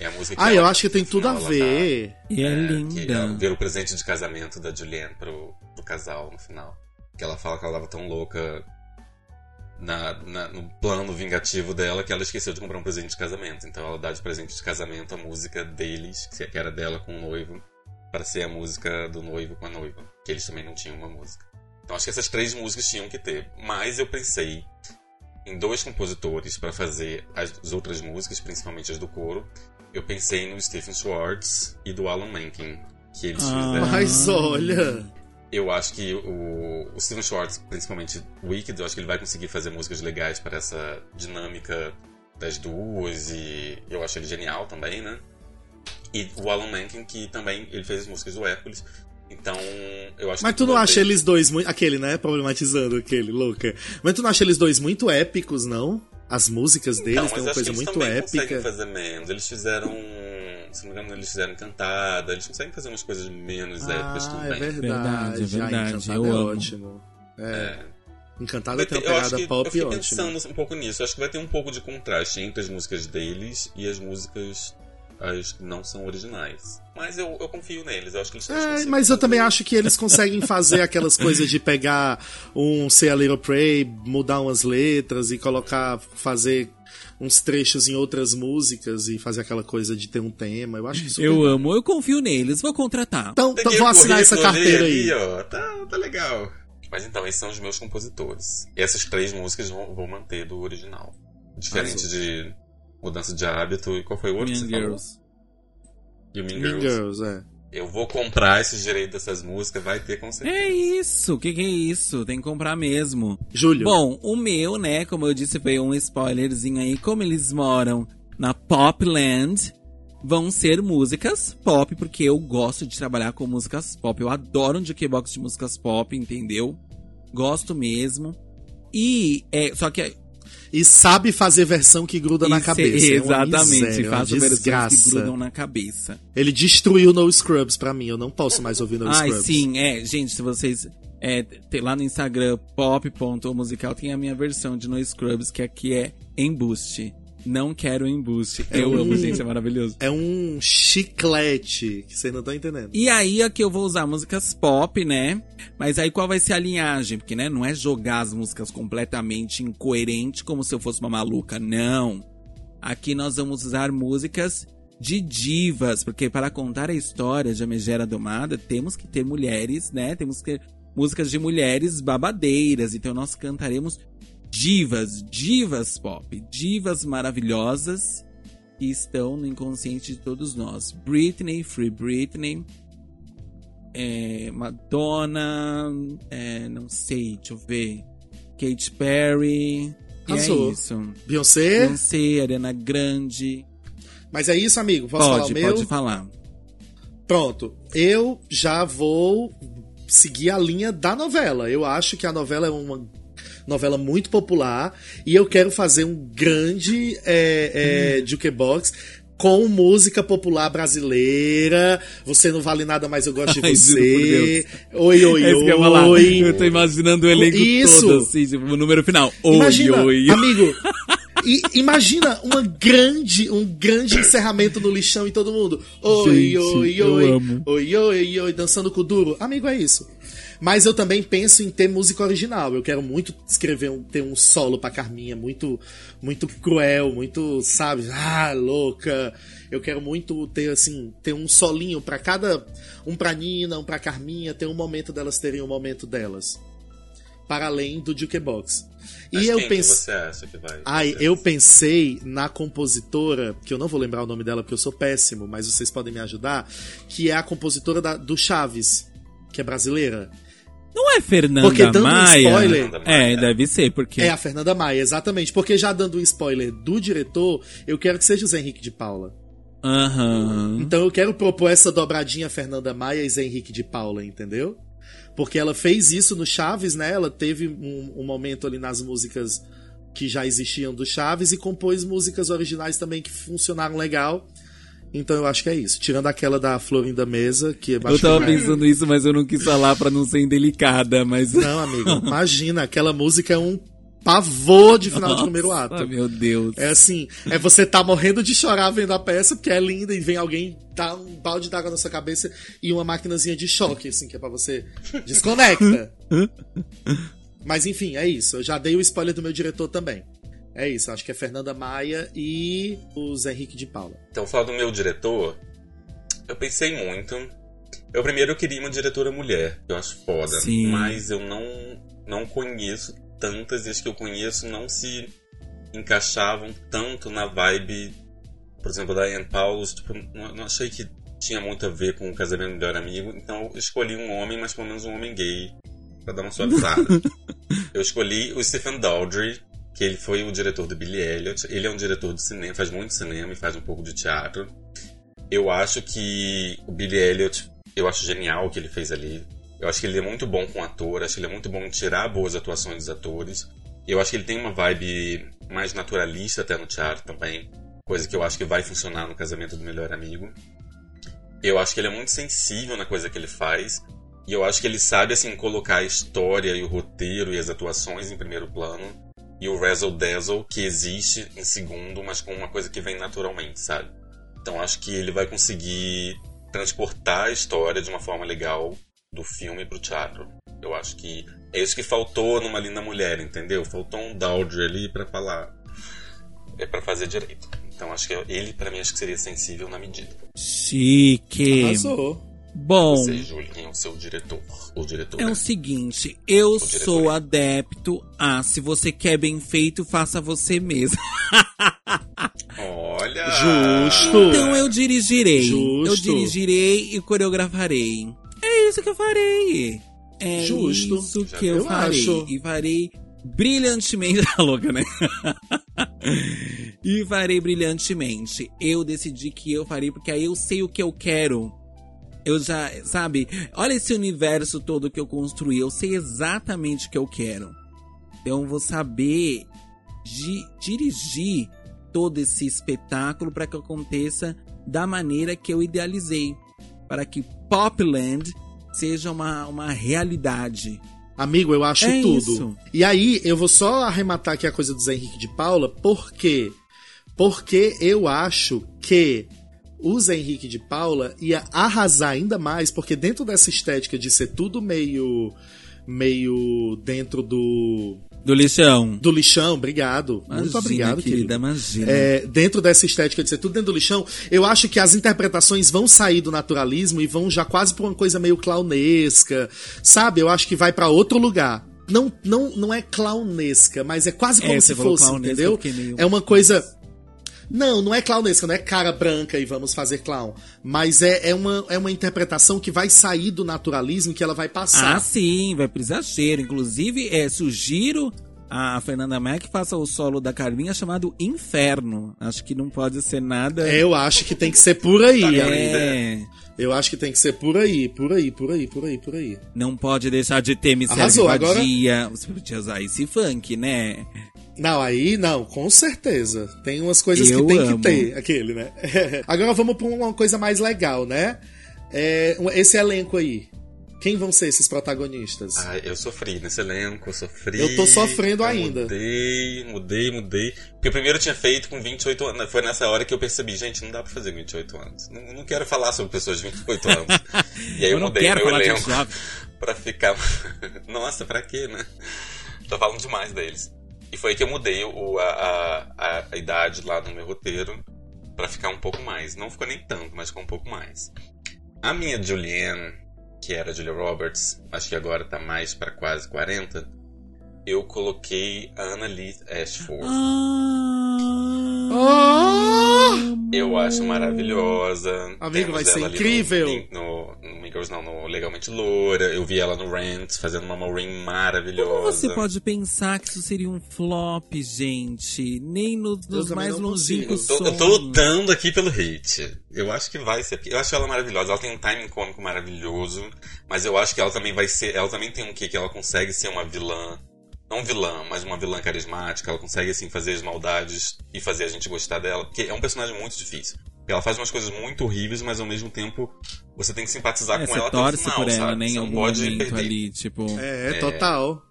É a música que Ah, ela- eu acho que tem tudo a final ela ver. E é, é, Que linda. é ver o presente de casamento da Julianne pro, pro casal no final. Que ela fala que ela tava tão louca na, na- no plano vingativo dela que ela esqueceu de comprar um presente de casamento. Então ela dá de presente de casamento a música deles, que era dela com o noivo, para ser a música do noivo com a noiva. Que eles também não tinham uma música. Então acho que essas três músicas tinham que ter. Mas eu pensei em dois compositores para fazer as, as outras músicas, principalmente as do coro. Eu pensei no Stephen Schwartz e do Alan Menken. Que eles Ah. fizeram. Mas olha. Eu acho que o, o Steven Schwartz, principalmente Wicked, eu acho que ele vai conseguir fazer músicas legais para essa dinâmica das duas e eu acho ele genial também, né? E o Alan Menken, que também ele fez as músicas do Hércules. Então, eu acho Mas que tu não vai acha ter- eles dois muito. Aquele, né? Problematizando aquele, louca. Mas tu não acha eles dois muito épicos, não? As músicas deles Não, têm uma coisa eles muito épica. conseguem fazer menos. Eles fizeram, se não me engano, eles fizeram Encantada. Eles conseguem fazer umas coisas menos épicas Ah, também. é verdade. Verdade, é verdade, Ah, Encantada eu é amo. ótimo. É. Encantada Vai tem ter- uma eu acho pegada que pop eu fiquei ótima. pensando um pouco nisso. Eu acho que vai ter um pouco de contraste entre as músicas deles e as músicas as que não são originais. Mas eu, eu confio neles. Eu acho que eles É, mas eu também acho que eles conseguem fazer aquelas coisas de pegar um Say a Little Pray, mudar umas letras e colocar, fazer uns trechos em outras músicas e fazer aquela coisa de ter um tema. Eu acho que super Eu amo, eu confio neles, vou contratar. Então, então vou assinar essa carteira aí. ó. Tá, tá legal. Mas então, esses são os meus compositores. E essas três músicas vou, vou manter do original. Diferente Arrasou. de Mudança de Hábito e qual foi o outro que Mean você falou? Girls. E o Mean Mean Girls. Girls, é. Eu vou comprar esses direitos dessas músicas, vai ter com certeza. É isso, o que, que é isso? Tem que comprar mesmo. Júlio. Bom, o meu, né, como eu disse, foi um spoilerzinho aí. Como eles moram na Popland, vão ser músicas pop, porque eu gosto de trabalhar com músicas pop. Eu adoro um jukebox de músicas pop, entendeu? Gosto mesmo. E, é, só que E sabe fazer versão que gruda na Isso, cabeça. É Exatamente, miséria, é uma faço versões que grudam na cabeça. Ele destruiu No Scrubs pra mim. Eu não posso mais ouvir No Ai, Scrubs. sim, é. Gente, se vocês. É, tem lá no Instagram, pop.musical, tem a minha versão de No Scrubs, que aqui é embuste. Não quero embuste. É eu um- amo, gente, é maravilhoso. É um chiclete que vocês não estão entendendo. E aí aqui eu vou usar músicas pop, né? Mas aí qual vai ser a linhagem? Porque, né, não é jogar as músicas completamente incoerente como se eu fosse uma maluca, não. Aqui nós vamos usar músicas de divas, porque para contar a história de A Megera Domada, temos que ter mulheres, né? Temos que ter músicas de mulheres babadeiras, então nós cantaremos divas, divas pop, divas maravilhosas que estão no inconsciente de todos nós. Britney, Free Britney, é, Madonna, é, não sei, deixa eu ver. Katy Perry. É Arrasou. isso. Beyoncé. Beyoncé, Ariana Grande. Mas é isso, amigo. Posso falar o pode, meu? pode falar. Pronto. Eu já vou seguir a linha da novela. Eu acho que a novela é uma novela muito popular e eu quero fazer um grande é, é, jukebox com música popular brasileira. Você não vale nada, mas eu gosto de você. Oi, oi, é que eu oi. Eu tô imaginando o elenco Isso. todo, assim, tipo, o número final. Oi, Imagina, oi. amigo. E imagina uma grande, um grande encerramento no lixão e todo mundo. Oi, Gente, oi, oi. Oi, oi, oi, dançando com o duro. Amigo, é isso. Mas eu também penso em ter música original. Eu quero muito escrever um, ter um solo pra Carminha, muito, muito cruel, muito, sabe, ah, louca. Eu quero muito ter assim, ter um solinho pra cada um pra Nina, um pra Carminha, ter um momento delas terem um momento delas. Para além do jukebox. Mas E eu pensei. você acha que vai? Ai, eu pensei na compositora, que eu não vou lembrar o nome dela porque eu sou péssimo, mas vocês podem me ajudar, que é a compositora da- do Chaves, que é brasileira. Não é Fernanda Porque dando um Maia? spoiler- É, deve ser, porque... É a Fernanda Maia, exatamente. Porque já dando um spoiler do diretor, eu quero que seja o Zé Henrique de Paula. Aham. Então eu quero propor essa dobradinha Fernanda Maia e Zé Henrique de Paula, entendeu? Porque ela fez isso no Chaves, né? Ela teve um, um momento ali nas músicas que já existiam do Chaves e compôs músicas originais também que funcionaram legal. Então eu acho que é isso. Tirando aquela da Florinda Mesa, que Eu tava pensando isso, mas eu não quis falar pra não ser indelicada, mas... Não, amigo, imagina, aquela música é um pavor de final de primeiro ato. Nossa, meu Deus. É assim, é você tá morrendo de chorar vendo a peça, porque é linda, e vem alguém dar um balde d'água na sua cabeça e uma maquinazinha de choque, assim, que é pra você. Desconecta! Mas enfim, é isso. Eu já dei o spoiler do meu diretor também. É isso, acho que é Fernanda Maia e o Zé Henrique de Paula. Então, falar do meu diretor, eu pensei muito. Eu primeiro queria uma diretora mulher, que eu acho foda. Sim. Mas eu não, não conheço tantas, e as que eu conheço não se encaixavam tanto na vibe, por exemplo, da Anne Paulus. Tipo, não, não achei que tinha muito a ver com o casamento do melhor amigo. Então eu escolhi um homem, mas pelo menos um homem gay, pra dar uma suavizada. eu escolhi o Stephen Daldry, que ele foi o diretor do Billy Elliot. Ele é um diretor de cinema, faz muito cinema e faz um pouco de teatro. Eu acho que o Billy Elliot, eu acho genial o que ele fez ali. Eu acho que ele é muito bom com ator, acho que ele é muito bom em tirar boas atuações dos atores. Eu acho que ele tem uma vibe mais naturalista até no teatro também, coisa que eu acho que vai funcionar no casamento do melhor amigo. Eu acho que ele é muito sensível na coisa que ele faz. E eu acho que ele sabe, assim, colocar a história e o roteiro e as atuações em primeiro plano. E o razzle dazzle que existe em segundo, mas com uma coisa que vem naturalmente, sabe? Então acho que ele vai conseguir transportar a história de uma forma legal do filme pro teatro. Eu acho que é isso que faltou numa linda mulher, entendeu? Faltou um Daldry ali pra falar. É pra fazer direito. Então acho que ele, pra mim, acho que seria sensível na medida. Chique. Arrasou. Bom, Você, Júlio, quem é o seu diretor? O diretor. é o seguinte, eu diretor. sou adepto a se você quer bem feito, faça você mesmo. Olha! Justo. Então eu dirigirei. Justo. Eu dirigirei e coreografarei. É isso que eu farei. É Justo. isso que eu, Eu farei. acho. E farei brilhantemente. Tá louca, né? e farei brilhantemente. Eu decidi que eu farei porque aí eu sei o que eu quero. Eu já, sabe? Olha esse universo todo que eu construí. Eu sei exatamente o que eu quero. Então eu vou saber di- dirigir todo esse espetáculo para que aconteça da maneira que eu idealizei. Para que Popland seja uma, uma realidade. Amigo, eu acho É tudo. isso. E aí, eu vou só arrematar aqui a coisa do Zé Henrique de Paula, por quê? Porque eu acho que o Zé Henrique de Paula ia arrasar ainda mais, porque dentro dessa estética de ser tudo meio. meio dentro do. Do lixão. do lixão, obrigado. Imagina, Muito obrigado, querida, imagina. É, dentro dessa estética de ser tudo dentro do lixão, eu acho que as interpretações vão sair do naturalismo e vão já quase pra uma coisa meio clownesca, sabe? Eu acho que vai pra outro lugar. Não, não, não é clownesca, mas é quase como É, se fosse, entendeu? É uma coisa Não, não é clownesca, não é cara branca e vamos fazer clown. Mas é, é, uma, é uma interpretação que vai sair do naturalismo que ela vai passar. Ah, sim, vai pro exagero. Inclusive, é, sugiro a Fernanda Mac faça o solo da Carminha chamado Inferno. Acho que não pode ser nada. Eu acho que tem que ser por aí, É. amiga. Eu acho que tem que ser por aí, por aí, por aí, por aí, por aí. Não pode deixar de ter me Arrasou, agora-. Você podia usar esse funk, né? Não, aí não, com certeza. Tem umas coisas Eu que tem amo. que ter, aquele, né? Agora vamos pra uma coisa mais legal, né? É, esse elenco aí. Quem vão ser esses protagonistas? Ai, eu sofri nesse elenco, eu sofri. Eu tô sofrendo eu ainda. Mudei, mudei, mudei. Porque o primeiro eu tinha feito com 28 anos. Foi nessa hora que eu percebi, gente, não dá pra fazer com 28 anos. Não, não quero falar sobre pessoas de 28 anos. E aí eu, Eu não mudei quero meu elenco pra ficar. Nossa, pra quê, né? Tô falando demais deles. E foi aí que eu mudei o, a, a, a idade lá no meu roteiro pra ficar um pouco mais. Não ficou nem tanto, mas ficou um pouco mais. A minha Julianne, que era Julia Roberts, acho que agora tá mais pra quase 40, eu coloquei a Annalise Ashford. Ah! Eu acho maravilhosa. Amigo, Temos vai ser incrível. No, no, no Girls, não, no Legalmente Loura. Eu vi ela no Rent, fazendo uma Maureen maravilhosa. Como você pode pensar que isso seria um flop, gente? Nem nos, nos mais longínquos Eu tô, eu tô lutando aqui pelo hate. Eu acho que vai ser. Eu acho ela maravilhosa. Ela tem um timing cômico maravilhoso. Mas eu acho que ela também vai ser. Ela também tem um quê? Que ela consegue ser uma vilã. Não vilã, mas uma vilã carismática. Ela consegue, assim, fazer as maldades e fazer a gente gostar dela. Porque é um personagem muito difícil. Porque ela faz umas coisas muito horríveis, mas ao mesmo tempo você tem que simpatizar É, com ela até o final, por ela, sabe? né? Você não algum pode perder. ali, tipo. É, total.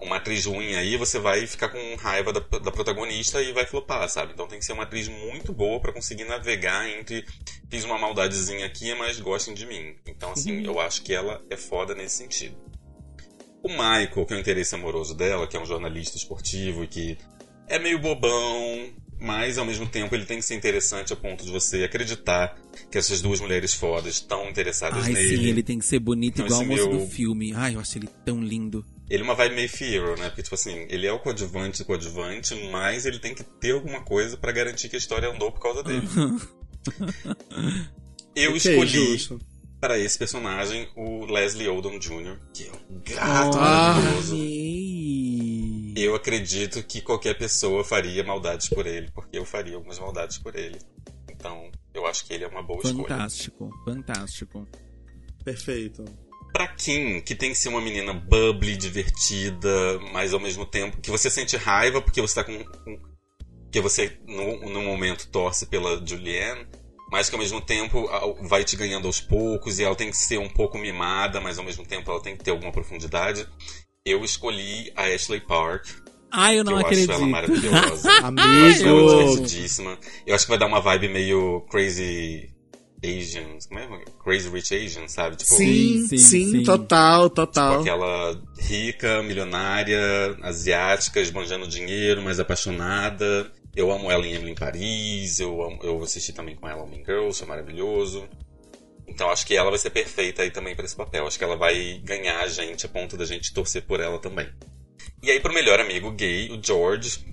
uma atriz ruim aí, você vai ficar com raiva da, da protagonista e vai flopar, sabe? Então tem que ser uma atriz muito boa pra conseguir navegar entre fiz uma maldadezinha aqui, mas gostem de mim. Então, assim, eu acho que ela é foda nesse sentido. O Michael, que é o interesse amoroso dela, que é um jornalista esportivo e que é meio bobão, mas ao mesmo tempo ele tem que ser interessante a ponto de você acreditar que essas duas mulheres fodas estão interessadas Ai, nele. sim, ele tem que ser bonito Não, igual o moço meu- do filme. Ai, eu acho ele tão lindo. Ele é uma vibe meio Fiero, né? Porque, tipo assim, ele é o coadjuvante do coadjuvante, mas ele tem que ter alguma coisa pra garantir que a história andou por causa dele. Eu Ok, escolhi justo. Para esse personagem o Leslie Odom Jr., que é um gato Ah. maravilhoso. Amei. Eu acredito que qualquer pessoa faria maldades por ele, porque eu faria algumas maldades por ele. Então, eu acho que ele é uma boa escolha. Fantástico, fantástico. Perfeito. Pra Kim, que tem que ser uma menina bubbly, divertida, mas ao mesmo tempo que você sente raiva porque você tá com. com- que você no, no momento torce pela Julianne, mas que ao mesmo tempo vai te ganhando aos poucos e ela tem que ser um pouco mimada, mas ao mesmo tempo ela tem que ter alguma profundidade. Eu escolhi a Ashley Park, Ai, eu que não eu acredito. acho ela maravilhosa. Ela é Amigo! divertidíssima. Eu acho que vai dar uma vibe meio crazy Asians. Como é? Crazy Rich Asians, sabe? Tipo, Sim, Sim, sim, sim. total, total. aquela rica, milionária, asiática, esbanjando dinheiro, mas apaixonada. Eu amo ela em Emily em Paris, eu, amo- eu assisti também com ela Mean Girls, foi maravilhoso. Então acho que ela vai ser perfeita aí também pra esse papel. Acho que ela vai ganhar a gente a ponto da gente torcer por ela também. E aí pro melhor amigo gay, o George,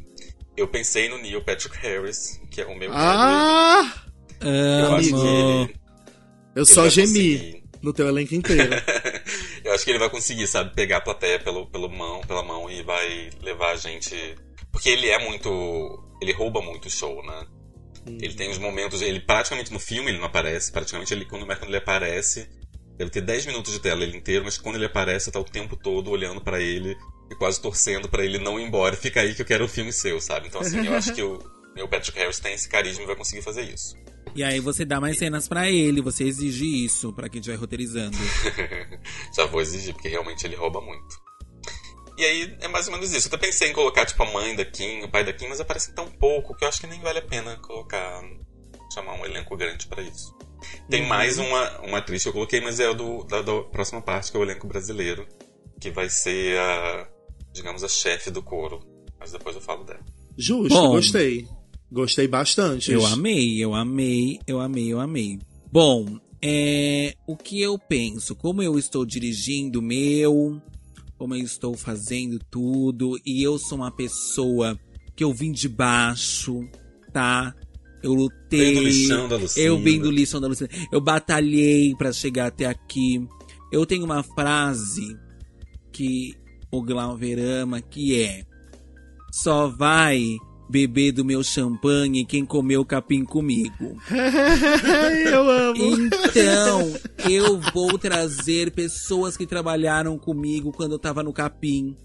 eu pensei no Neil Patrick Harris, que é o meu Ah! Eu acho que ele, Eu ele só gemi conseguir. no teu elenco inteiro. eu acho que ele vai conseguir, sabe, pegar a plateia pelo, pelo mão, pela mão e vai levar a gente. Porque ele é muito. Ele rouba muito o show, né? Ele tem os momentos. Ele praticamente no filme ele não aparece. Praticamente ele, quando, quando ele aparece. Deve ter 10 minutos de tela ele inteiro, mas quando ele aparece, tá o tempo todo olhando pra ele e quase torcendo pra ele não ir embora. Fica aí que eu quero o filme seu, sabe? Então, assim, eu acho que o meu Patrick Harris tem esse carisma e vai conseguir fazer isso. E aí você dá mais cenas pra ele, você exige isso pra quem estiver roteirizando. Já vou exigir, porque realmente ele rouba muito. E aí é mais ou menos isso. Eu até pensei em colocar, tipo, a mãe da Kim, o pai da Kim, mas aparece tão pouco que eu acho que nem vale a pena colocar. chamar um elenco grande pra isso. Tem mais uma, uma atriz que eu coloquei, mas é a do, da, da próxima parte, que é o elenco brasileiro. Que vai ser a. digamos, a chefe do coro. Mas depois eu falo dela. Justo, Bom. gostei. Gostei bastante. Eu amei, eu amei, eu amei, eu amei. Bom, é, o que eu penso? Como eu estou dirigindo o meu, como eu estou fazendo tudo, e eu sou uma pessoa que eu vim de baixo, tá? Eu lutei. Eu vim do lixão da Lucinda. Eu batalhei pra chegar até aqui. Eu tenho uma frase que o Glauber ama, que é Só vai beber do meu champanhe quem comeu capim comigo. eu amo. Então, eu vou trazer pessoas que trabalharam comigo quando eu tava no capim.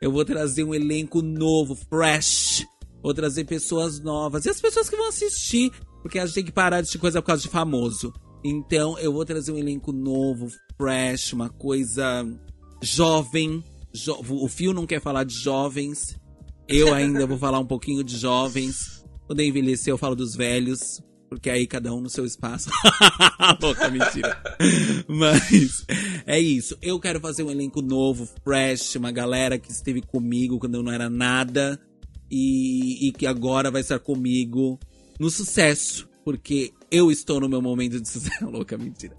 Eu vou trazer um elenco novo, fresh. Vou trazer pessoas novas. E as pessoas que vão assistir. Porque a gente tem que parar de coisa por causa de famoso. Então, eu vou trazer um elenco novo, fresh, uma coisa jovem. Jo o Fio não quer falar de jovens. Eu ainda vou falar um pouquinho de jovens. Quando eu envelhecer, eu falo dos velhos. Porque aí cada um no seu espaço. Louca, mentira. Mas é isso. Eu quero fazer um elenco novo, fresh, uma galera que esteve comigo quando eu não era nada. E, e que agora vai estar comigo no sucesso. Porque eu estou no meu momento de sucesso. Louca, mentira.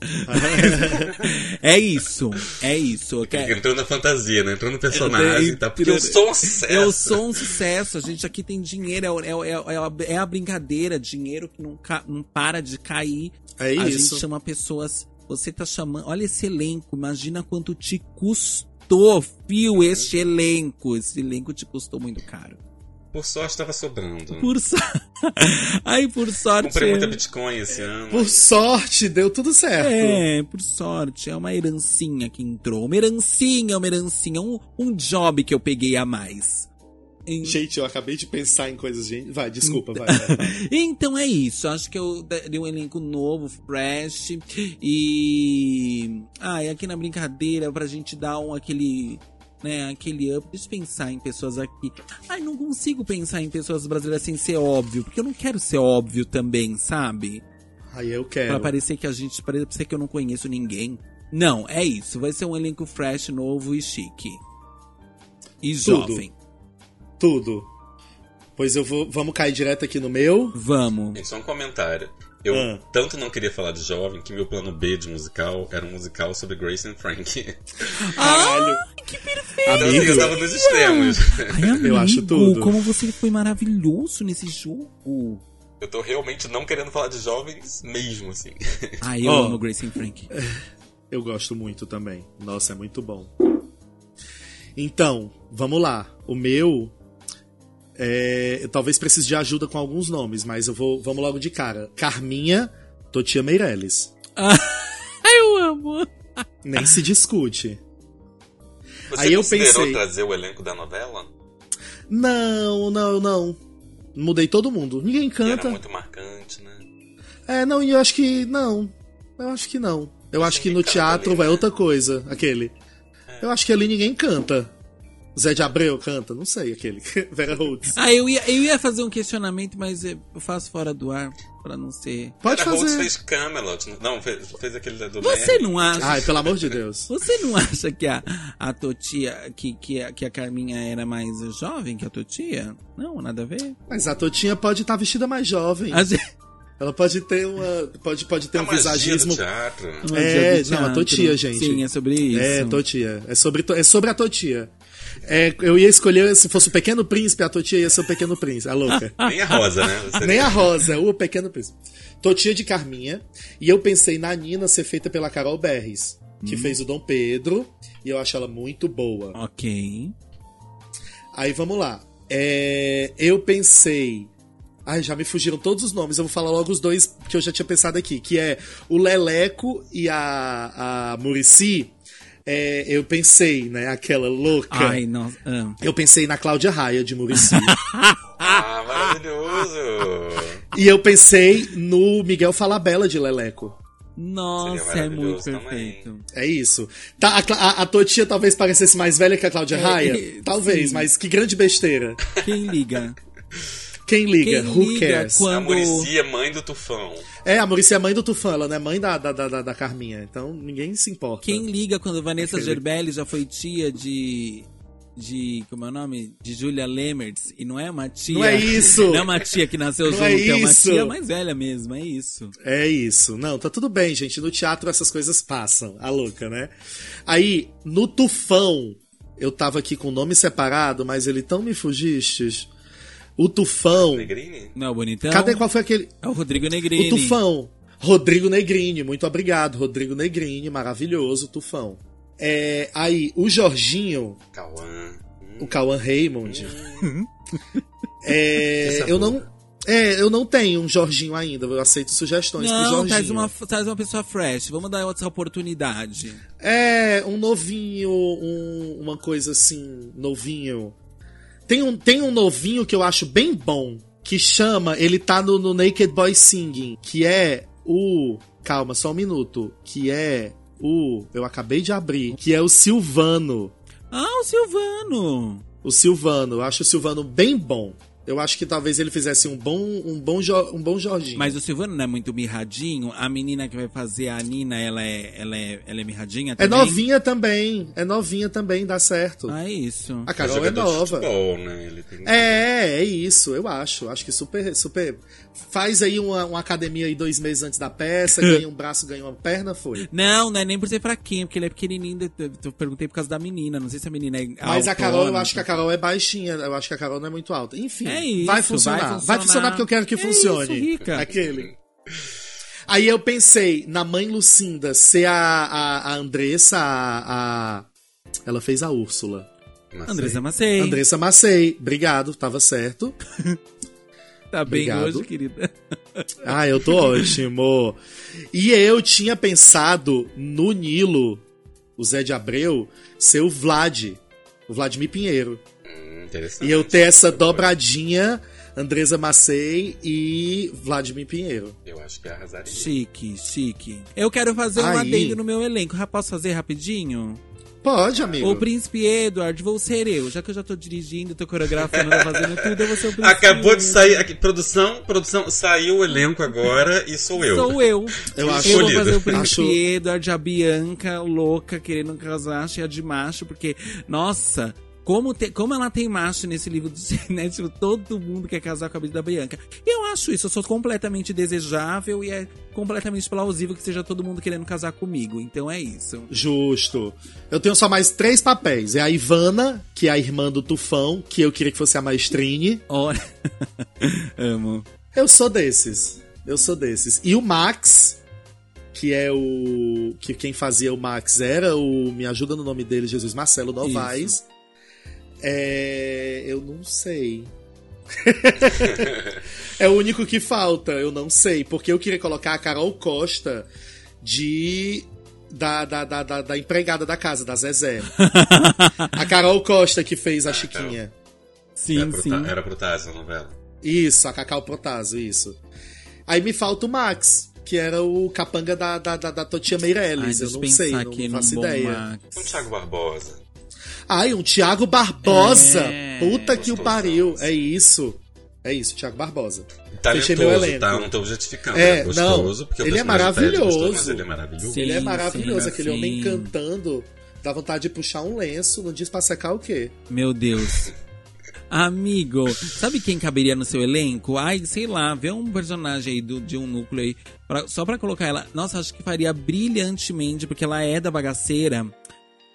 é isso. É isso. Eu quero... Entrou na fantasia, né? Entrou no personagem, tá? Porque eu sou um sucesso. Eu sou um sucesso. A gente aqui tem dinheiro. É, é, é, é a brincadeira. Dinheiro que não, não para de cair. É a isso. gente chama pessoas. Você tá chamando. Olha esse elenco. Imagina quanto te custou, fio, este elenco. Esse elenco te custou muito caro. Por sorte tava sobrando. Por sorte. Aí, por sorte. Comprei muita Bitcoin esse ano. Por sorte, deu tudo certo. É, por sorte. É uma herancinha que entrou. Uma herancinha, uma herancinha. Um, um job que eu peguei a mais. Em... Gente, eu acabei de pensar em coisas. Gente... Vai, desculpa, vai, vai, vai. então é isso. Acho que eu dei um elenco novo, fresh. E. Ah, e aqui na brincadeira, pra gente dar um aquele né, aquele up. Deixa eu pensar em pessoas aqui. Ai, não consigo pensar em pessoas brasileiras sem ser óbvio, porque eu não quero ser óbvio também, sabe? Aí eu quero. Pra parecer que a gente. Pra parecer que eu não conheço ninguém. Não, é isso. Vai ser um elenco fresh, novo e chique. E Tudo. jovem. Tudo. Pois eu vou. Vamos cair direto aqui no meu. Vamos. Gente, só um comentário. Eu Ah. tanto não queria falar de jovem que meu plano B de musical era um musical sobre Grace and Frank. Caralho. que perfeito! Então assim, eu tava nos extremos. Ai, amigo, Eu acho tudo. Como você foi maravilhoso nesse jogo. Eu tô realmente não querendo falar de jovens mesmo, assim. Ai, eu Ó. amo Grace and Frank. Eu gosto muito também. Nossa, é muito bom. Então, vamos lá. O meu. É, eu talvez precise de ajuda com alguns nomes, mas eu vou. Vamos logo de cara. Carminha Totia Meirelles. Ai, eu amo. Nem se discute. Você Aí eu pensei- trazer o elenco da novela? Não, não, não. Mudei todo mundo. Ninguém Que era canta. muito marcante, né? É, não, e eu acho que. Não. Eu acho que não. Eu acho que no canta teatro ali, vai né? outra coisa. Aquele. Eu acho que ali ninguém canta. Zé de Abreu canta, não sei, aquele. Vera Holtz. Ah, eu ia, eu ia fazer um questionamento, mas eu faço fora do ar pra não ser. Pode Era Holtz fazer. fez Camelot. Não, fez, fez aquele do Você não acha? Ai, pelo amor de Deus. Você não acha que a, a Totia, que, que, a, que a Carminha era mais jovem que a Totia? Não, nada a ver. Mas a Totinha pode estar vestida mais jovem. A gente- Ela pode ter uma. Pode, pode ter A um magia visagismo. do teatro. Uma É, do não, a teatro. Totia, gente. Sim, é sobre isso. É, Totia. É sobre, é sobre a Totia. É, eu ia escolher, se fosse o Pequeno Príncipe, a Totia ia ser o Pequeno Príncipe, a louca. Nem a Rosa, né? Você- Nem a Rosa, o Pequeno Príncipe. Totia de Carminha. E eu pensei na Nina ser feita pela Carol Berres, que fez o Dom Pedro. E eu acho ela muito boa. Ok. Aí vamos lá. É, eu pensei. Ai, já me fugiram todos os nomes. Eu vou falar logo os dois que eu já tinha pensado aqui. Que é o Leleco e a, a Murici. É, eu pensei, né? Aquela louca. Ai, nossa. ah. Eu pensei na Cláudia Raia de Murici. Ah, maravilhoso! e eu pensei no Miguel Falabella de Leleco. Nossa, é muito maravilhoso também. perfeito. É isso. Tá, a, a, a Totia talvez parecesse mais velha que a Cláudia É, Raia. sim. Talvez, mas que grande besteira. Quem liga? Quem liga? Quem Who liga cares? quando- A Muricy é mãe do Tufão. É, a Maurícia é mãe do Tufão, ela não é mãe da, da, da, da- Carminha. Então ninguém se importa. Quem liga quando Vanessa Aquele- Gerbelli já foi tia de. De. Como é o nome? De Julia Lemertz. E não é uma tia. Não é isso. Não é uma tia que nasceu Não junto, é é, uma isso. tia mais velha mesmo, é isso. É isso. Não, tá tudo bem, gente. No teatro essas coisas passam. A louca, né? Aí, no Tufão, eu tava aqui com o nome separado, mas ele tão me fugistes. O Tufão. Negrini? Não, bonitão. Cadê qual foi aquele. É o Rodrigo Negrini. O Tufão. Rodrigo Negrini, muito obrigado. Rodrigo Negrini, maravilhoso, Tufão. É, aí, o Jorginho, Cauã. o Cauã Raymond. é, Essa eu não. É, eu não tenho um Jorginho ainda. Eu aceito sugestões pro Não, Jorginho. traz uma, traz uma pessoa fresh. Vamos dar outra oportunidade. É, um novinho, um- uma coisa assim, novinho. Tem um, tem um novinho que eu acho bem bom, que chama, ele tá no, no Naked Boy Singing, que é o. Calma, só um minuto. Que é o. Eu acabei de abrir. Que é o Silvano. Ah, o Silvano. O Silvano. Eu acho o Silvano bem bom. Eu acho que talvez ele fizesse um bom, um bom, Jo- um bom Jorginho. Mas o Silvano não é muito mirradinho. A menina que vai fazer a Nina, ela é, ela é, ela é mirradinha é também? novinha também. É novinha também, dá certo. Ah, é isso. A Carol é nova. futebol, né? Ele tem... É, é isso, eu acho. Acho que super, super. Faz aí uma, uma academia aí dois meses antes da peça, ganha um braço, ganha uma perna, foi. Não, não é nem por ser fraquinho, porque ele é pequenininho. Eu- Eu perguntei por causa da menina. Não sei se a menina é Mas a Carol, eu acho que a Carol é baixinha, eu acho que a Carol não é muito alta. Enfim, É isso, vai, funcionar. vai vai funcionar. funcionar. porque eu quero que É funcione. isso, Rica. Aquele. Aí eu pensei na mãe Lucinda ser a, a, a Andressa, a, a- Ela fez a Úrsula. Mas Andressa Macei. Andressa Macei. Obrigado, tava certo. Tá bem Obrigado. hoje, querida. Ah, eu tô ótimo. E eu tinha pensado no Nilo, o Zé de Abreu, ser o Vlad, o Vladimir Pinheiro. Interessante. E eu ter essa dobradinha, Andresa Macei e Vladimir Pinheiro. Eu acho que arrasaria. Chique, chique. Eu quero fazer um Aí. adendo no meu elenco. Já posso fazer rapidinho? Pode, amigo. O Príncipe Edward, vou ser eu. Já que eu já tô dirigindo, tô coreografando, tô fazendo tudo, eu vou ser o Príncipe Acabou de sair aqui, produção, produção, saiu o elenco agora e sou eu. Sou eu. Eu acho- eu vou fazer o Príncipe Acho- Edward, a Bianca, louca, querendo casar, cheia de macho, porque, nossa, como, te- como ela tem macho nesse livro do né? Tipo, todo mundo quer casar com a vida da Bianca. E eu acho isso, eu sou completamente desejável e é completamente plausível que seja todo mundo querendo casar comigo. Então é isso. Justo. Eu tenho só mais três papéis. É a Ivana, que é a irmã do Tufão, que eu queria que fosse a Maestrine. Ora. Amo. Eu sou desses. Eu sou desses. E o Max, que é o. que quem fazia o Max era o. Me ajuda no nome dele, Jesus Marcelo Novaes. É. Eu não sei. é o único que falta, eu não sei. Porque eu queria colocar a Carol Costa de. Da, da, da, da, da empregada da casa, da Zezé. a Carol Costa que fez a Chiquinha. Era Sim, pro, sim. Ta- era pro Taz na novela. Isso, a Cacau Protásio, isso. Aí me falta o Max, que era o capanga da, da, da, da Totia Ai, Meirelles. deixa eu não sei, não, não faço ideia. Max. Um Thiago Barbosa. Ai, um Thiago Barbosa! É, Puta que o pariu! É isso. É isso, Thiago Barbosa. Talentoso, Fechei meu elenco. tá? Eu não tô objetificando. É, É, gostoso, não, porque o ele é maravilhoso. gostoso, mas ele é maravilhoso. Sim. Ele é maravilhoso, sim, aquele homem sim. cantando. Dá vontade de puxar um lenço, não diz pra secar o quê? Meu Deus. Amigo, sabe quem caberia no seu elenco? Ai, sei lá, vê um personagem aí do, de um núcleo aí, pra- só pra colocar ela. Nossa, acho que faria brilhantemente, porque ela é da bagaceira.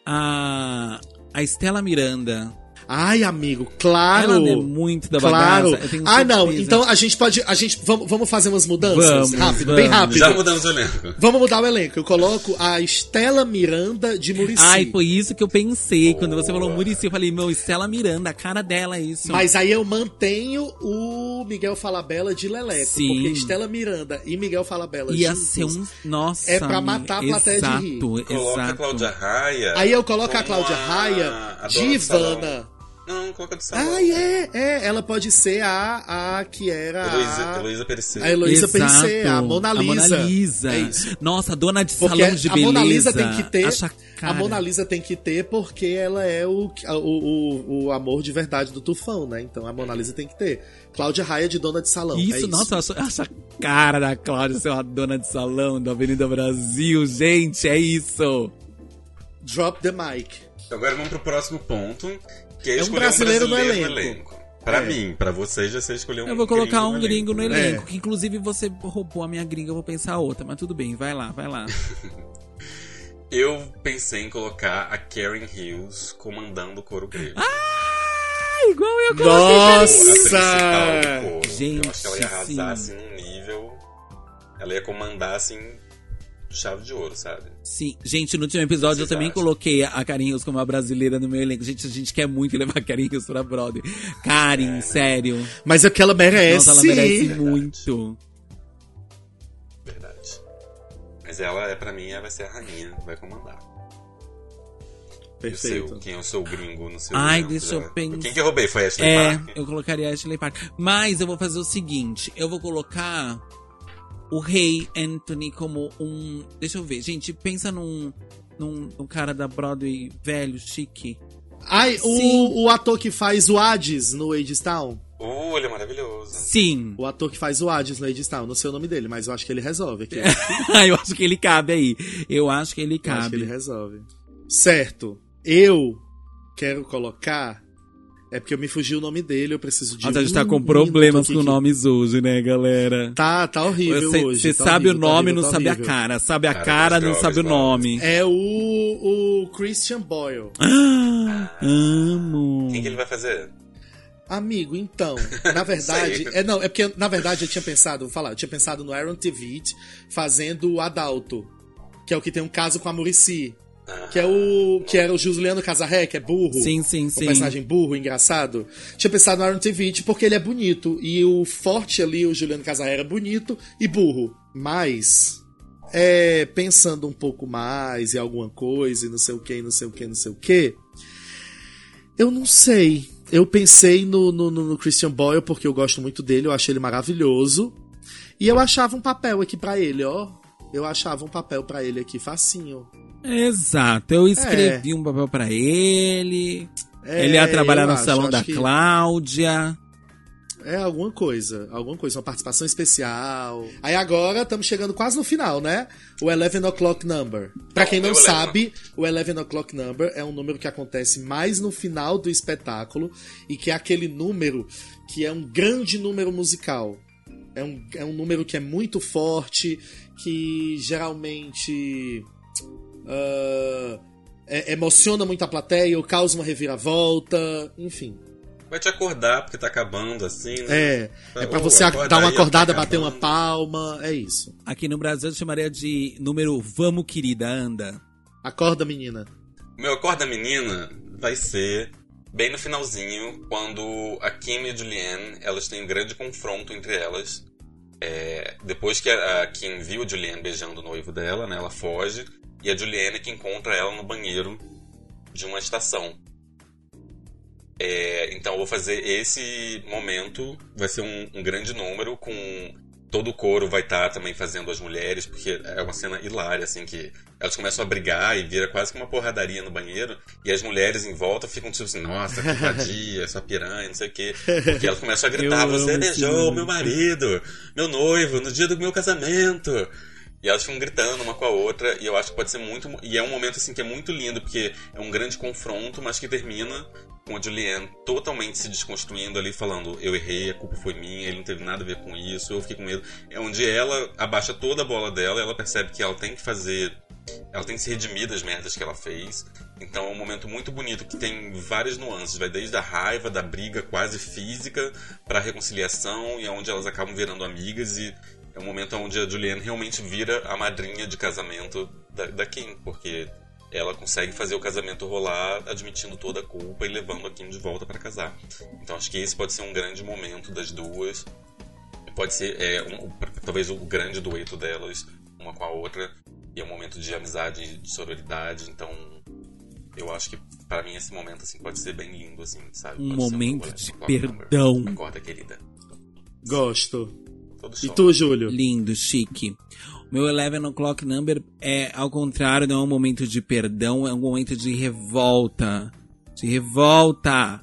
A. A Estela Miranda. Ai, amigo, claro! Ela é muito da Claro. bagaça. eu tenho Ah, não. Então a gente pode. A gente, vamos, vamos fazer umas mudanças? Vamos, rápido, bem vamos. rápido. Já mudamos o elenco. Vamos mudar o elenco. Eu coloco a Estela Miranda de Murici. Ai, foi isso que eu pensei. Quando você falou. Murici, eu falei, meu, Estela Miranda, a cara dela é isso. Mas aí eu mantenho o Miguel Falabella de Leleco. Sim. Porque Estela Miranda e Miguel Falabella Ia juntos, ser um. Nossa. É pra amiga, matar a plateia de exato, rir. Coloca a Exato. Cláudia Raia. Aí eu coloco a Cláudia a- Raia a de do salão. Não, coloca do salão. Ah, é, é. Ela pode ser a, a que era Heloísa, a... Heloísa Perecer. A Heloísa. Perissé, a Mona Lisa. A Mona Lisa. É isso. Nossa, dona de Porque salão de a beleza. Mona Lisa tem que ter. Acha A cara. Mona Lisa tem que ter porque ela é o, o, o, o amor de verdade do Tufão, né? Então a Mona Lisa tem que ter. Cláudia Raia de dona de salão. é Isso, isso. nossa, eu acho, eu acho a cara da Cláudia ser uma dona de salão da Avenida Brasil, gente, é isso. Drop the mic. Agora vamos pro próximo ponto, que é, É um escolher brasileiro no brasileiro elenco. Pra É. mim, pra você já você escolheu um Eu vou colocar um no gringo no né? elenco, É. que inclusive você roubou a minha gringa, eu vou pensar outra, mas tudo bem, vai lá, vai lá. Eu pensei em colocar a Karen Hills comandando o coro grego. Ai, igual eu coloquei A Nossa! coro. Gente, eu acho que ela ia arrasar sim. assim num nível. Ela ia comandar assim. Chave de ouro, sabe? Sim, gente, no último episódio eu também coloquei a Carinhos como uma brasileira no meu elenco. Gente, a gente quer muito levar a Carinhos pra Brother. Karen, sério. Mas é porque ela merece. Nossa, ela merece Verdade. muito. Verdade. Mas ela é, pra mim, ela vai ser a rainha, vai comandar. O seu? Perfeito. Quem é o seu gringo no seu Ai, elenco deixa eu pensar. Quem que eu roubei? Foi a Ashley É, Park? eu colocaria Ashley Park. Mas eu vou fazer o seguinte: eu vou colocar o rei Anthony como um. Deixa eu ver, gente, pensa num. Num, num cara da Broadway velho, chique. Ai, o, o ator que faz o Hades no Hades Town. Uh, ele é maravilhoso. Sim. O ator que faz o Hades no Hades Town. Não sei o nome dele, mas eu acho que ele resolve aqui. eu acho que ele cabe aí. Eu acho que ele Eu acho que ele cabe. resolve. Certo. Eu quero colocar. É porque eu me fugiu o nome dele, eu preciso de. Nossa, a gente um tá com problemas com que- nomes hoje, né, galera? Tá, tá horrível Você hoje. você tá sabe horrível, o tá nome, horrível, não tá sabe a cara. Sabe a Cara cara, não drogas, sabe o nome. É o, o Christian Boyle. Ah, amo. Quem que ele vai fazer? Amigo, então, na verdade, é não, é porque na verdade eu tinha pensado, vou falar, eu tinha pensado no Aaron Tveit fazendo o Adalto, que é o que tem um caso com a Murici, que é o que era o Juliano Casarré, que é burro. Sim, sim, Um sim. personagem burro, engraçado. Tinha pensado no Aaron Tveit porque ele é bonito e o forte ali, o Juliano Casarré era bonito e burro. Mas é, pensando um pouco mais em alguma coisa e não sei o que, não sei o que, não sei o que. Eu não sei. Eu pensei no, no, no Christian Boyle porque eu gosto muito dele, eu achei ele maravilhoso. E eu achava um papel aqui pra ele, ó. Eu achava um papel pra ele aqui facinho. Exato, eu escrevi um papel pra ele. É, ele ia trabalhar no acho, salão acho da que Cláudia. É alguma coisa, alguma coisa, uma participação especial. Aí agora estamos chegando quase no final, né? O Eleven O'Clock Number. Pra quem não sabe, o Eleven O'Clock Number é um número que acontece mais no final do espetáculo e que é aquele número que é um grande número musical. É um, é um número que é muito forte, que geralmente ah, é- emociona muito a plateia ou causa uma reviravolta, enfim. Vai te acordar porque tá acabando assim, né? É, é pra você dar uma aí, acordada, tá bater uma palma, é isso. Aqui no Brasil eu chamaria de número Vamos Querida, anda. Acorda, menina. O meu acorda menina vai ser bem no finalzinho, quando a Kim e a Julianne, elas têm um grande confronto entre elas. É, depois que a a Kim viu a Julianne beijando o noivo dela, né, ela foge, e a Julianne que encontra ela no banheiro de uma estação. É, então eu vou fazer esse momento, vai ser um, um grande número com todo o coro vai estar também fazendo as mulheres, porque é uma cena hilária, assim, que elas começam a brigar e vira quase que uma porradaria no banheiro, e as mulheres em volta ficam tipo assim, nossa, que vadia, essa piranha, não sei o quê. Porque elas começam a gritar, você beijou meu marido, meu noivo, no dia do meu casamento. E elas ficam gritando uma com a outra, e eu acho que pode ser muito. E é um momento assim que é muito lindo, porque é um grande confronto, mas que termina com a Julianne totalmente se desconstruindo ali, falando: Eu errei, a culpa foi minha, ele não teve nada a ver com isso, eu fiquei com medo. É onde ela abaixa toda a bola dela, ela percebe que ela tem que fazer. Ela tem que se redimir das merdas que ela fez. Então é um momento muito bonito que tem várias nuances. Vai desde a raiva, da briga quase física, para a reconciliação, e é onde elas acabam virando amigas. E é um momento onde a Julianne realmente vira a madrinha de casamento da, da Kim, porque ela consegue fazer o casamento rolar admitindo toda a culpa e levando a Kim de volta para casar. Então acho que esse pode ser um grande momento das duas. Pode ser é, um- talvez o grande dueto delas, uma com a outra. E é um momento de amizade, de sororidade. Então eu acho que para mim esse momento assim pode ser bem lindo, assim, sabe? Um Pode ser momento Eleven de O'Clock Number. perdão. Acorda, querida. Gosto. Todo E tu, Júlio? Lindo, chique. Meu 11 o'clock number é, ao contrário, não é um momento de perdão, é um momento de revolta. De revolta.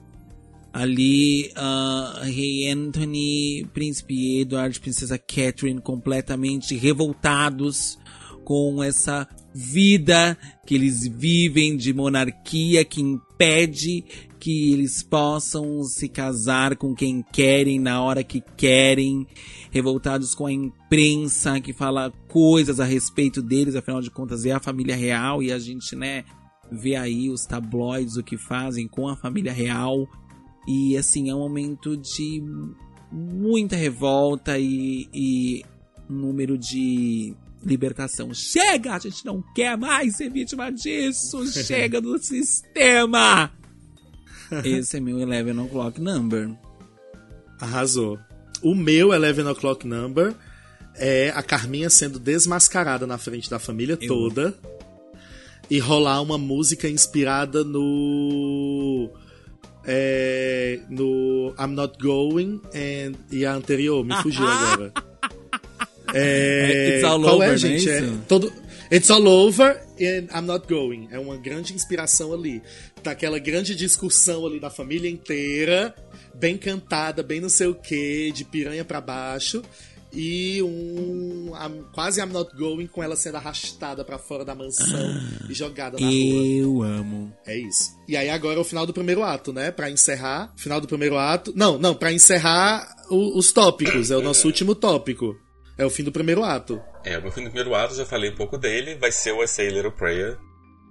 Ali, ah, Rei Anthony, Príncipe Edward, Princesa Catherine completamente revoltados com essa vida que eles vivem de monarquia que impede que eles possam se casar com quem querem na hora que querem, revoltados com a imprensa que fala coisas a respeito deles, afinal de contas é a família real e a gente, né, vê aí os tabloides o que fazem com a família real. E assim, é um momento de muita revolta e, e número de libertação. Chega! A gente não quer mais ser vítima disso! Chega do sistema! Esse é meu 11 o'clock number. Arrasou. O meu 11 o'clock number é a Carminha sendo desmascarada na frente da família Eu. toda e rolar uma música inspirada no. é, no I'm Not Going and, e a anterior, me fugiu agora. É, It's All qual Over, é, não é gente? isso? todo, It's All Over and I'm Not Going. É uma grande inspiração ali. Daquela grande discussão ali da família inteira, bem cantada, bem não sei o que, de piranha pra baixo. E um. I'm- quase I'm Not Going com ela sendo arrastada pra fora da mansão e jogada na rua. Eu amo. É isso. E aí agora é o final do primeiro ato, né? Pra encerrar. Final do primeiro ato. Não, não, pra encerrar o- os tópicos. É o nosso último tópico. É o fim do primeiro ato. É, o fim do primeiro ato, já falei um pouco dele, vai ser o I Say a Little Prayer.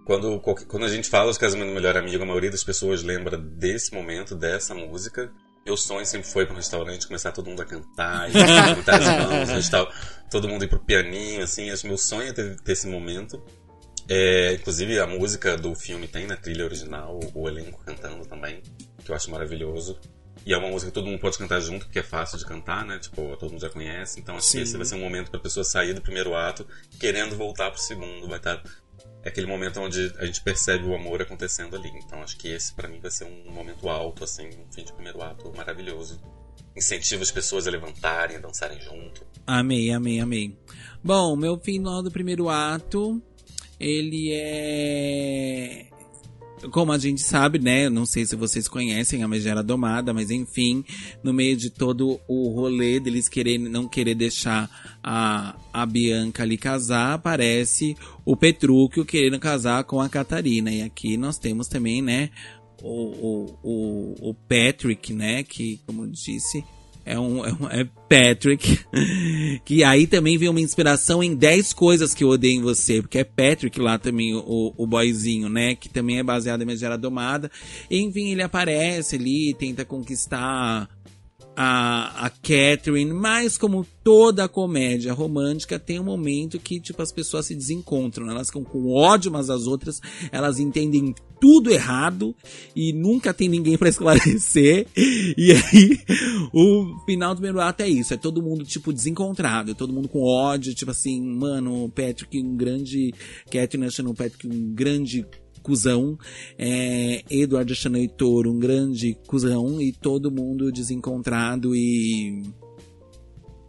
Quando, quando a gente fala de casamento do melhor amigo, a maioria das pessoas lembra desse momento, dessa música. Meu sonho sempre foi para um restaurante começar todo mundo a cantar, e levantar as mãos, tava- todo mundo ir pro pianinho, assim. Acho meu sonho é ter, ter esse momento. É, inclusive a música do filme tem na trilha original, o elenco cantando também, que eu acho maravilhoso. E é uma música que todo mundo pode cantar junto, porque é fácil de cantar, né? Tipo, todo mundo já conhece. Então acho Sim. que esse vai ser um momento pra pessoa sair do primeiro ato querendo voltar pro segundo. Vai estar. É aquele momento onde a gente percebe o amor acontecendo ali. Então acho que esse pra mim vai ser um momento alto, assim, um fim de primeiro ato maravilhoso. Incentiva as pessoas a levantarem, a dançarem junto. Amei, amei, amei. Bom, meu final do primeiro ato, ele é. Como a gente sabe, né? Não sei se vocês conhecem a Megera Domada, mas enfim, no meio de todo o rolê deles querer, não querer deixar a, a Bianca ali casar, aparece o Petrúquio querendo casar com a Catarina. E aqui nós temos também, né? O, o, o, o Patrick, né? Que, como disse, é um, é um- é Patrick. que aí também vem uma inspiração em 10 coisas que eu odeio em você. Porque é Patrick lá também, o, o boyzinho, né? Que também é baseado em Megera Domada. Enfim, ele aparece ali, tenta conquistar a, a Catherine, mas como toda comédia romântica, tem um momento que, tipo, as pessoas se desencontram, elas ficam com ódio umas das outras, elas entendem tudo errado e nunca tem ninguém pra esclarecer. E aí, o final do primeiro ato é isso, é todo mundo, tipo, desencontrado, todo mundo com ódio, tipo assim, mano, o Patrick, um grande. Catherine achando o Patrick um grande cuzão, é, Eduardo achando Heitor um grande cuzão e todo mundo desencontrado e.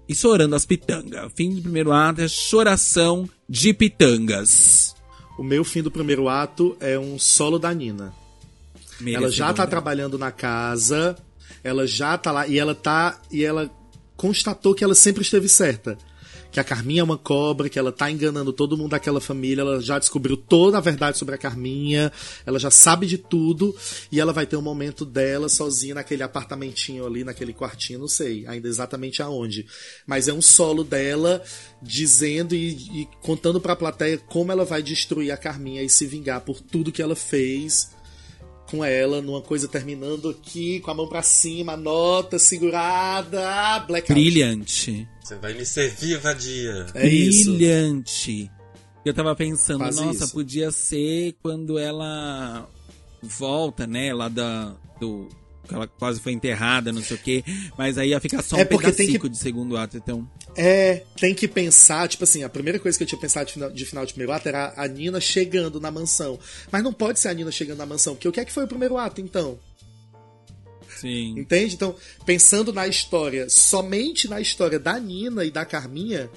E chorando as pitangas. Fim do primeiro ato é choração de pitangas. O meu fim do primeiro ato é um solo da Nina. Ela já tá Merecedora. trabalhando na casa, ela já tá lá e ela tá e ela constatou que ela sempre esteve certa. Que a Carminha é uma cobra, que ela tá enganando todo mundo daquela família, ela já descobriu toda a verdade sobre a Carminha, ela já sabe de tudo e ela vai ter um momento dela sozinha naquele apartamentinho ali, naquele quartinho, não sei ainda exatamente aonde. Mas é um solo dela dizendo e, e contando pra plateia como ela vai destruir a Carminha e se vingar por tudo que ela fez com ela, numa coisa terminando aqui, com a mão pra cima, a nota segurada, blackout. Brilhante. Você vai me servir, vadia. É isso. Brilhante. Eu tava pensando, Quase nossa, isso. podia ser quando ela volta, né, lá da do ela quase foi enterrada, não sei o quê, mas aí ia ficar só um É porque tem que- de segundo ato, então. É, tem que pensar, tipo assim, a primeira coisa que eu tinha pensado de final de, final de primeiro ato era a Nina chegando na mansão. Mas não pode ser a Nina chegando na mansão, porque o que é que foi o primeiro ato, então? Sim. Entende? Então, pensando na história, somente na história da Nina e da Carminha,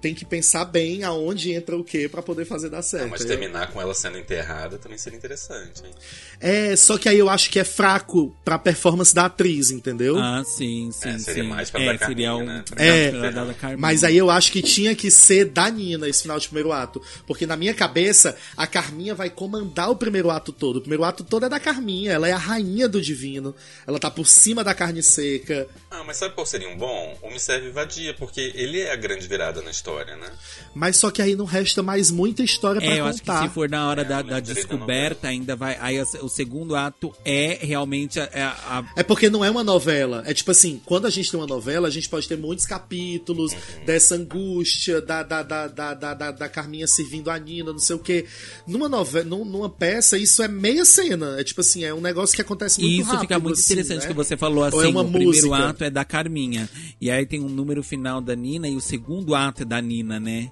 tem que pensar bem aonde entra o que pra poder fazer dar certo. Não, mas terminar com ela sendo enterrada também seria interessante, hein? É, só que aí eu acho que é fraco pra performance da atriz, entendeu? Ah, sim, sim, É, seria sim. mais pra é, dar seria Carminha, um né? Pra É, pra dar da Carminha. Mas aí eu acho que tinha que ser da Nina esse final de primeiro ato. Porque na minha cabeça, a Carminha vai comandar o primeiro ato todo. O primeiro ato todo é da Carminha. Ela é a rainha do divino. Ela tá por cima da carne seca. Ah, mas sabe qual seria um bom? O Me Serve Vadia, porque ele é a grande virada na história. História, né? Mas só que aí não resta mais muita história pra É, eu acho que contar. se for na hora É, da, da direito da descoberta, ainda vai. Aí o segundo ato é realmente a- a- a É porque não é uma novela. É tipo assim, quando a gente tem uma novela, a gente pode ter muitos capítulos Uhum. dessa angústia, da, da, da, da, da, da, da Carminha servindo a Nina, não sei o quê. Numa novela, numa peça, isso é meia cena. É tipo assim, é um negócio que acontece muito E isso rápido. fica muito assim, interessante né? que você falou assim, Ou é uma o primeiro música. ato é da Carminha. E aí tem um número final da Nina e o segundo ato é da Nina, né?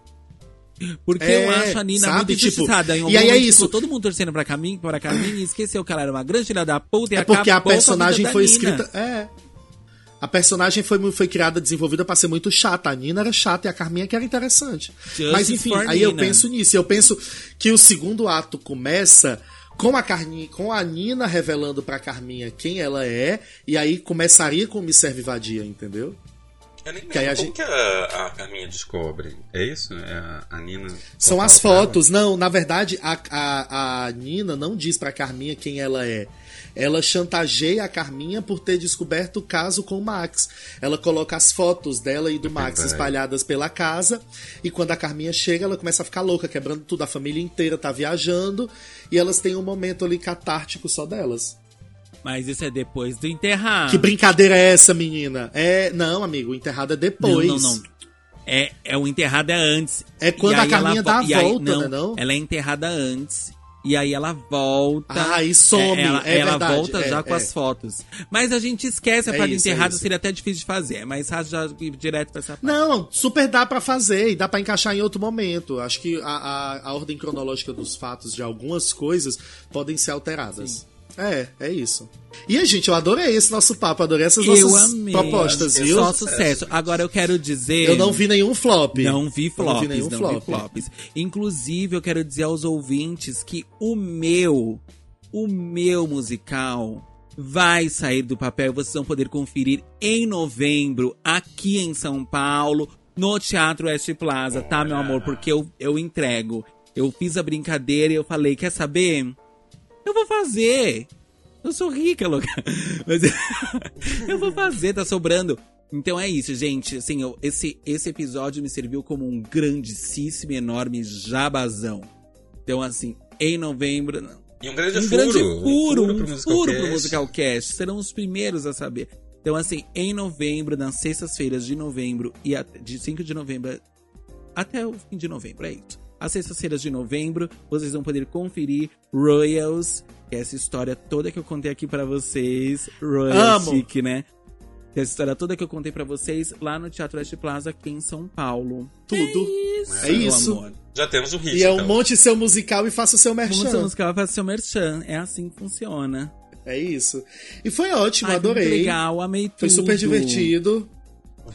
Porque É, eu acho a Nina sabe, muito tipo. Em algum e aí é isso. ficou todo mundo torcendo pra Carminha, pra Carminha e esqueceu que ela era uma grande filha da puta e É porque a personagem da foi escrita. É. A personagem foi, foi criada, desenvolvida pra ser muito chata. A Nina era chata e a Carminha que era interessante. Justice Mas enfim, aí eu Nina. penso nisso. Eu penso que o segundo ato começa com a Carminha, com a Nina revelando pra Carminha quem ela é, e aí começaria com o Me Serve Vadia, entendeu? Eu nem Que a gente- que a, a Carminha descobre. É isso? É a, Nina. São as ela? fotos. Não, na verdade, a, a, a Nina não diz pra Carminha quem ela é. Ela chantageia a Carminha por ter descoberto o caso com o Max. Ela coloca as fotos dela e do Max Verdade. espalhadas pela casa. E quando a Carminha chega, ela começa a ficar louca, quebrando tudo. A família inteira tá viajando. E elas têm um momento ali catártico só delas. Mas isso é depois do enterrar. Que brincadeira é essa, menina? É. Não, amigo, o enterrado é depois. Não, não, não. É, é o enterrado é antes. É quando a Carminha dá a e aí- volta, né, não? Ela é enterrada antes. E aí ela volta. Ah, e some, ela, é ela verdade, volta é, já com é. as fotos. Mas a gente esquece a É parte isso, é enterrada, seria até difícil de fazer. Mas fácil já ir direto pra essa parte. Não, super dá pra fazer e dá pra encaixar em outro momento. Acho que a, a, a ordem cronológica dos fatos de algumas coisas podem ser alteradas. É, é isso. E, gente, eu adorei esse nosso papo, adorei essas Eu nossas amei. propostas, viu? Só sucesso. Agora eu quero dizer. Eu não vi nenhum flop. Não vi flops, não vi nenhum flop. flops. Inclusive, eu quero dizer aos ouvintes que o meu, o meu musical vai sair do papel. Vocês vão poder conferir em novembro, aqui em São Paulo, no Teatro West Plaza, tá, meu amor? Porque eu, eu entrego. Eu fiz a brincadeira e eu falei, quer saber? Eu vou fazer. Eu sou rica, louca. Mas eu vou fazer, tá sobrando. Então é isso, gente. Assim, eu- esse, esse episódio me serviu como um grandíssimo, enorme jabazão. Então, assim, em novembro. E um grande um furo. grande um furo, um furo pro. Musical Cast. Serão os primeiros a saber. Então, assim, em novembro, nas sextas-feiras de novembro e de 5 de novembro até o fim de novembro, é isso. Às sextas-feiras de novembro, vocês vão poder conferir Royals, que é essa história toda que eu contei aqui pra vocês. Royals Amo. chique, né? Que é essa história toda que eu contei pra vocês lá no Teatro West Plaza, aqui em São Paulo. Tudo. Isso, É meu isso. amor. Já temos o hit. E é um então. monte seu musical e faça o seu merchan. musical faz seu merchan. É assim que funciona. É isso. E foi ótimo, Ai, adorei. legal, amei tudo. Foi super divertido.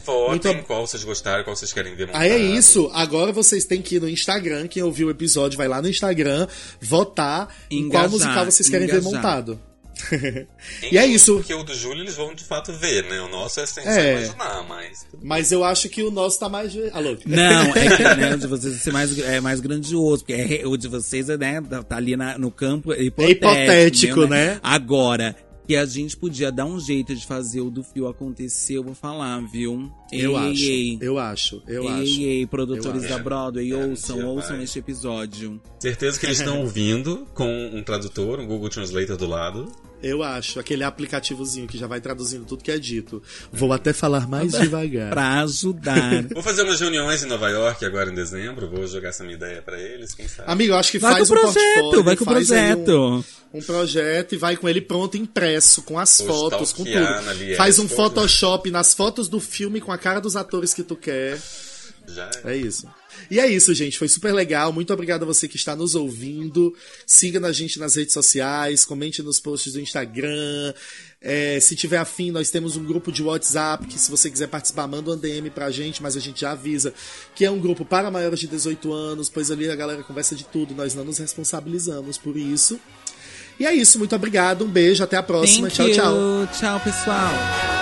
Votem Muito- qual vocês gostaram, qual vocês querem ver Aí é montado. isso. Agora vocês têm que ir no Instagram. Quem ouviu o episódio vai lá no Instagram, votar em qual Engajar, musical vocês querem ver engajar. montado. E é isso. Porque o do Júlio eles vão de fato ver, né? O nosso é sem É. imaginar, mas. Mas eu acho que o nosso tá mais. Alô? Não, é que né, o de vocês ser mais, é mais grandioso, porque é- o de vocês é, né, tá ali na- no campo é hipotético, hipotético, meu, né? Agora, que a gente podia dar um jeito de fazer o do fio acontecer, eu vou falar, viu? Eu ei, acho. Ei, Eu acho. Eu ei, acho. ei, produtores Eu da. Broadway, É, ouçam, dia ouçam vai. este episódio. Certeza que eles estão ouvindo com um tradutor, um Google Translator do lado. Eu acho. Aquele aplicativozinho que já vai traduzindo tudo que é dito. Vou até falar mais devagar. Pra ajudar. Vou fazer umas reuniões em Nova York agora em dezembro, vou jogar essa minha ideia pra eles, quem sabe. Amigo, eu acho que Vai faz com o um projeto, portfólio, vai com o projeto. Um, um projeto e vai com ele pronto, impresso, com as Vou fotos, com stalkear tudo. na Liesco. Faz um Photoshop nas fotos do filme com a cara dos atores que tu quer. Já é. É isso. E é isso, gente. Foi super legal. Muito obrigado a você que está nos ouvindo. Siga a gente nas redes sociais, comente nos posts do Instagram. É, se tiver afim, nós temos um grupo de WhatsApp que, se você quiser participar, manda um DM pra gente, mas a gente já avisa que é um grupo para maiores de 18 anos, pois ali a galera conversa de tudo. Nós não nos responsabilizamos por isso. E é isso. Muito obrigado. Um beijo. Até a próxima. Thank tchau, you. tchau. Tchau, pessoal.